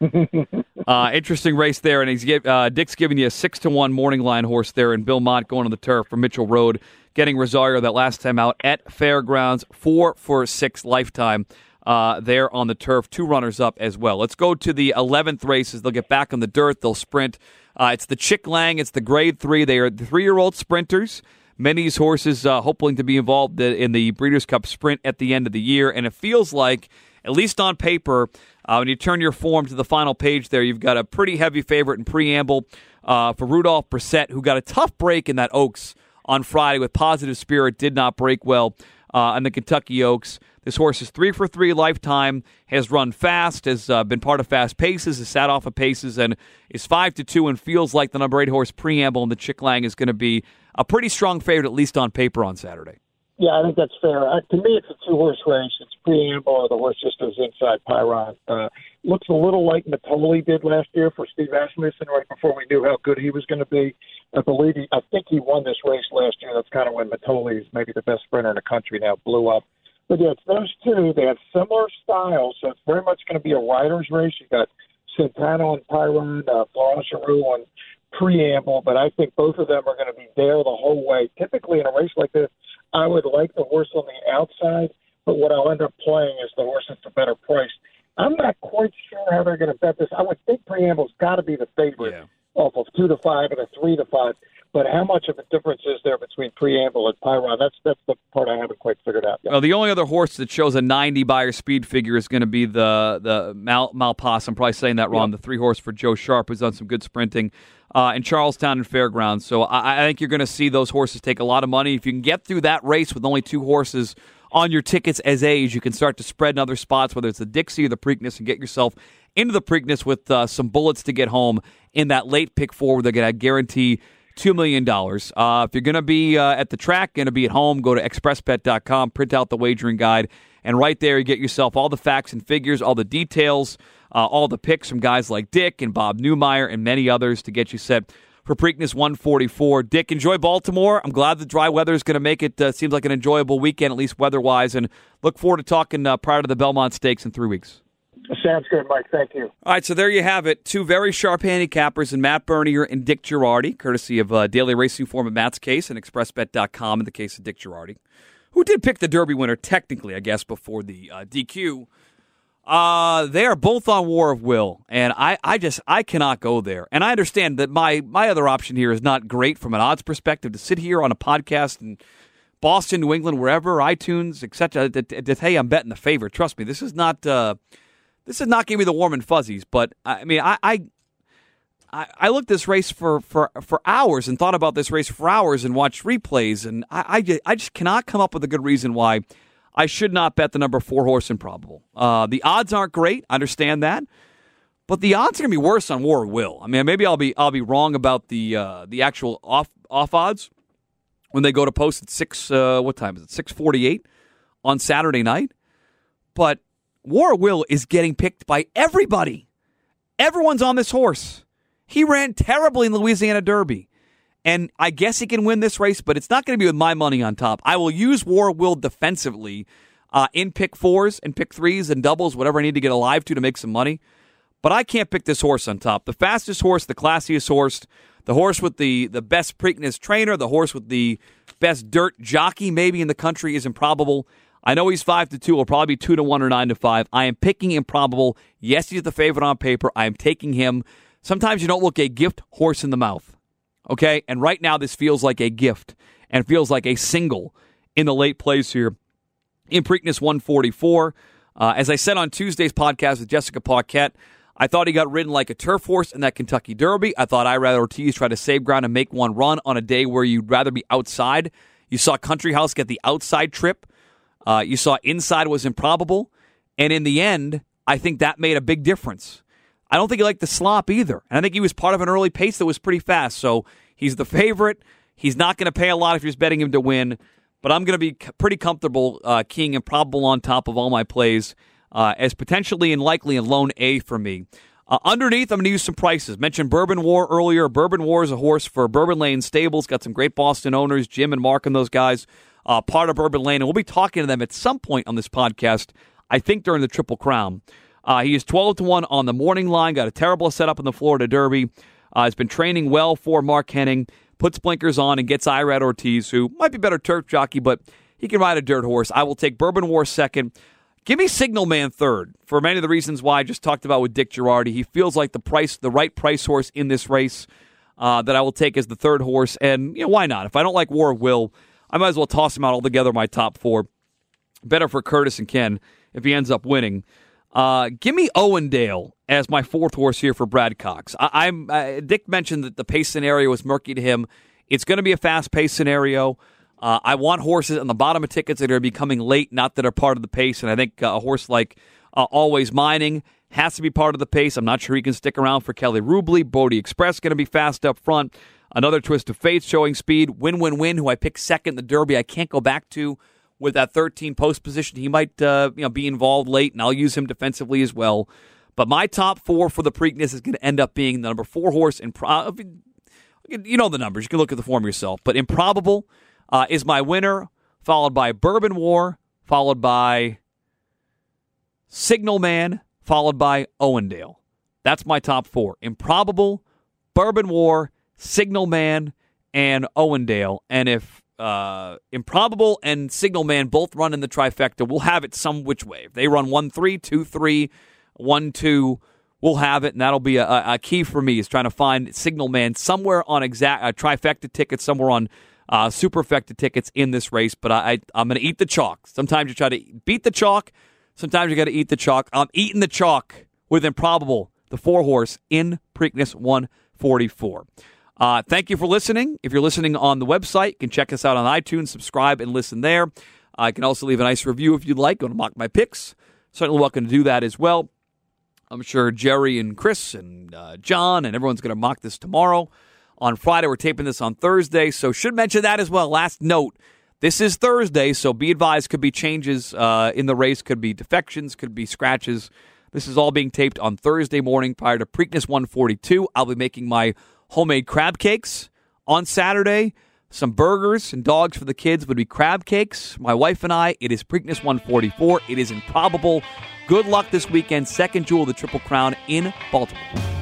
*laughs* uh, interesting race there, and he's uh, Dick's giving you a six to one morning line horse there, and Bill Mott going on the turf for Mitchell Road, getting Rosario that last time out at Fairgrounds, four for six lifetime. Uh, there on the turf, two runners up as well. Let's go to the 11th races. They'll get back on the dirt. They'll sprint. Uh, it's the Chick Lang. It's the Grade Three. They are three year old sprinters. Many of these horses uh, hoping to be involved in the Breeders' Cup Sprint at the end of the year, and it feels like, at least on paper, uh, when you turn your form to the final page, there you've got a pretty heavy favorite in preamble uh, for Rudolph Brissett, who got a tough break in that Oaks on Friday with positive spirit, did not break well uh, in the Kentucky Oaks. This horse is three for three lifetime, has run fast, has uh, been part of fast paces, has sat off of paces, and is five to two, and feels like the number eight horse preamble in the Chick Lang is going to be a pretty strong favorite, at least on paper, on Saturday. Yeah, I think that's fair. Uh, to me, it's a two-horse race. It's preamble, or the horse just goes inside Pyron. Uh, looks a little like Mitole did last year for Steve Asmussen, right before we knew how good he was going to be. I believe he, I think he won this race last year. That's kind of when Mitole is maybe the best sprinter in the country now, blew up. But yeah, it's those two. They have similar styles, so it's very much going to be a rider's race. You got Santana on Pyron, uh, Florence on preamble, but I think both of them are going to be there the whole way. Typically, in a race like this, I would like the horse on the outside, but what I'll end up playing is the horse that's a better price. I'm not quite sure how they're going to bet this. I would think preamble's got to be the favorite Yeah. off of two to five and a three to five. But how much of a difference is there between preamble and Pyron? That's that's the part I haven't quite figured out yet. Well, the only other horse that shows a 90 Beyer speed figure is going to be the the Mal, Malpass. I'm probably saying that wrong. The three horse for Joe Sharp, who's done some good sprinting uh, in Charlestown and Fairgrounds. So I, I think you're going to see those horses take a lot of money. If you can get through that race with only two horses on your tickets as A's, you can start to spread in other spots, whether it's the Dixie or the Preakness, and get yourself into the Preakness with uh, some bullets to get home in that late pick four they're going to guarantee $2 million. Uh, if you're going to be uh, at the track, going to be at home, go to expressbet.com, print out the wagering guide, and right there you get yourself all the facts and figures, all the details, uh, all the picks from guys like Dick and Bob Neumeier and many others to get you set for Preakness 144. Dick, enjoy Baltimore. I'm glad the dry weather is going to make it uh, seems like an enjoyable weekend, at least weather-wise, and look forward to talking uh, prior to the Belmont Stakes in three weeks. Sounds good, Mike. Thank you. All right, so there you have it. Two very sharp handicappers in Matt Bernier and Dick Jerardi, courtesy of uh, Daily Racing Form in Matt's case and ExpressBet.com in the case of Dick Jerardi, who did pick the Derby winner technically, I guess, before the uh, DQ. Uh, they are both on War of Will, and I, I just I cannot go there. And I understand that my my other option here is not great from an odds perspective to sit here on a podcast in Boston, New England, wherever, iTunes, etc. Hey, I'm betting the favorite. Trust me, this is not uh, this is not giving me the warm and fuzzies. But I mean, I, I I, looked this race for, for, for hours and thought about this race for hours and watched replays, and I, I, just, I just cannot come up with a good reason why I should not bet the number four horse improbable. Uh, the odds aren't great, I understand that, but the odds are going to be worse on War Will. I mean, maybe I'll be I'll be wrong about the uh, the actual off off odds when they go to post at six. Uh, what time is it? Six forty eight on Saturday night. But War Will is getting picked by everybody. Everyone's on this horse. He ran terribly in the Louisiana Derby. And I guess he can win this race, but it's not going to be with my money on top. I will use War Will defensively uh, in pick fours and pick threes and doubles, whatever I need to get alive to to make some money. But I can't pick this horse on top. The fastest horse, the classiest horse, the horse with the, the best Preakness trainer, the horse with the best dirt jockey maybe in the country is improbable. I know he's five to two. Will probably be two to one or nine to five. I am picking improbable. Yes, he's the favorite on paper. I am taking him. Sometimes you don't look a gift horse in the mouth. Okay? And right now, this feels like a gift and feels like a single in the late plays here in Preakness 144. Uh, as I said on Tuesday's podcast with Jessica Paquette, I thought he got ridden like a turf horse in that Kentucky Derby. I thought Irad Ortiz tried to save ground and make one run on a day where you'd rather be outside. You saw Country House get the outside trip. Uh, you saw inside was improbable. And in the end, I think that made a big difference. I don't think he liked the slop either. And I think he was part of an early pace that was pretty fast. So he's the favorite. He's not going to pay a lot if you're betting him to win. But I'm going to be pretty comfortable uh, keying improbable on top of all my plays uh, as potentially and likely a lone A for me. Uh, underneath, I'm going to use some prices. Mentioned Bourbon War earlier. Bourbon War is a horse for Bourbon Lane Stables. Got some great Boston owners, Jim and Mark and those guys, uh, part of Bourbon Lane. And we'll be talking to them at some point on this podcast, I think during the Triple Crown. Uh, he is 12 to 1 on the morning line. Got a terrible setup in the Florida Derby. Uh, has been training well for Mark Hennig. Puts blinkers on and gets Irad Ortiz, who might be better turf jockey, but he can ride a dirt horse. I will take Bourbon War second. Give me Signal Man third for many of the reasons why I just talked about with Dick Jerardi. He feels like the price, the right price horse in this race uh, that I will take as the third horse. And you know why not? If I don't like War of Will, I might as well toss him out altogether. My top four. Better for Curtis and Ken if he ends up winning. Uh, give me Owendale as my fourth horse here for Brad Cox. I, am uh, Dick mentioned that the pace scenario was murky to him. It's going to be a fast pace scenario. Uh, I want horses on the bottom of tickets that are becoming late, not that are part of the pace. And I think uh, a horse like uh, Always Mining has to be part of the pace. I'm not sure he can stick around for Kelly Rubley. Bodexpress going to be fast up front. Another twist of fate showing speed. Win Win Win, who I picked second in the Derby. I can't go back to with that 13 post position. He might uh, you know be involved late, and I'll use him defensively as well. But my top four for the Preakness is going to end up being the number four horse. And pro- you know the numbers. You can look at the form yourself. But Improbable uh, is my winner, followed by Bourbon War, followed by Signal Man, followed by Owendale. That's my top four. Improbable, Bourbon War, Signal Man, and Owendale. And if uh, Improbable and Signal Man both run in the trifecta. We'll have it some which way. If they run 1 3, 2 3, 1 2, we'll have it. And that'll be a, a key for me is trying to find Signal Man somewhere on exact uh, trifecta tickets, somewhere on uh, superfecta tickets in this race. But I, I, I'm going to eat the chalk. Sometimes you try to beat the chalk, sometimes you got to eat the chalk. I'm eating the chalk with Improbable, the four horse in Preakness 144. Uh, thank you for listening. If you're listening on the website, you can check us out on iTunes, subscribe, and listen there. I can also leave a nice review if you'd like. Go to Mock My Picks. Certainly welcome to do that as well. I'm sure Jerry and Chris and uh, John and everyone's going to mock this tomorrow. On Friday, we're taping this on Thursday, so should mention that as well. Last note this is Thursday, so be advised could be changes uh, in the race, could be defections, could be scratches. This is all being taped on Thursday morning prior to Preakness 142. I'll be making my homemade crab cakes on Saturday. Some burgers and dogs for the kids would be crab cakes. My wife and I, it is Preakness 144. It is improbable. Good luck this weekend. Second jewel of the Triple Crown in Baltimore.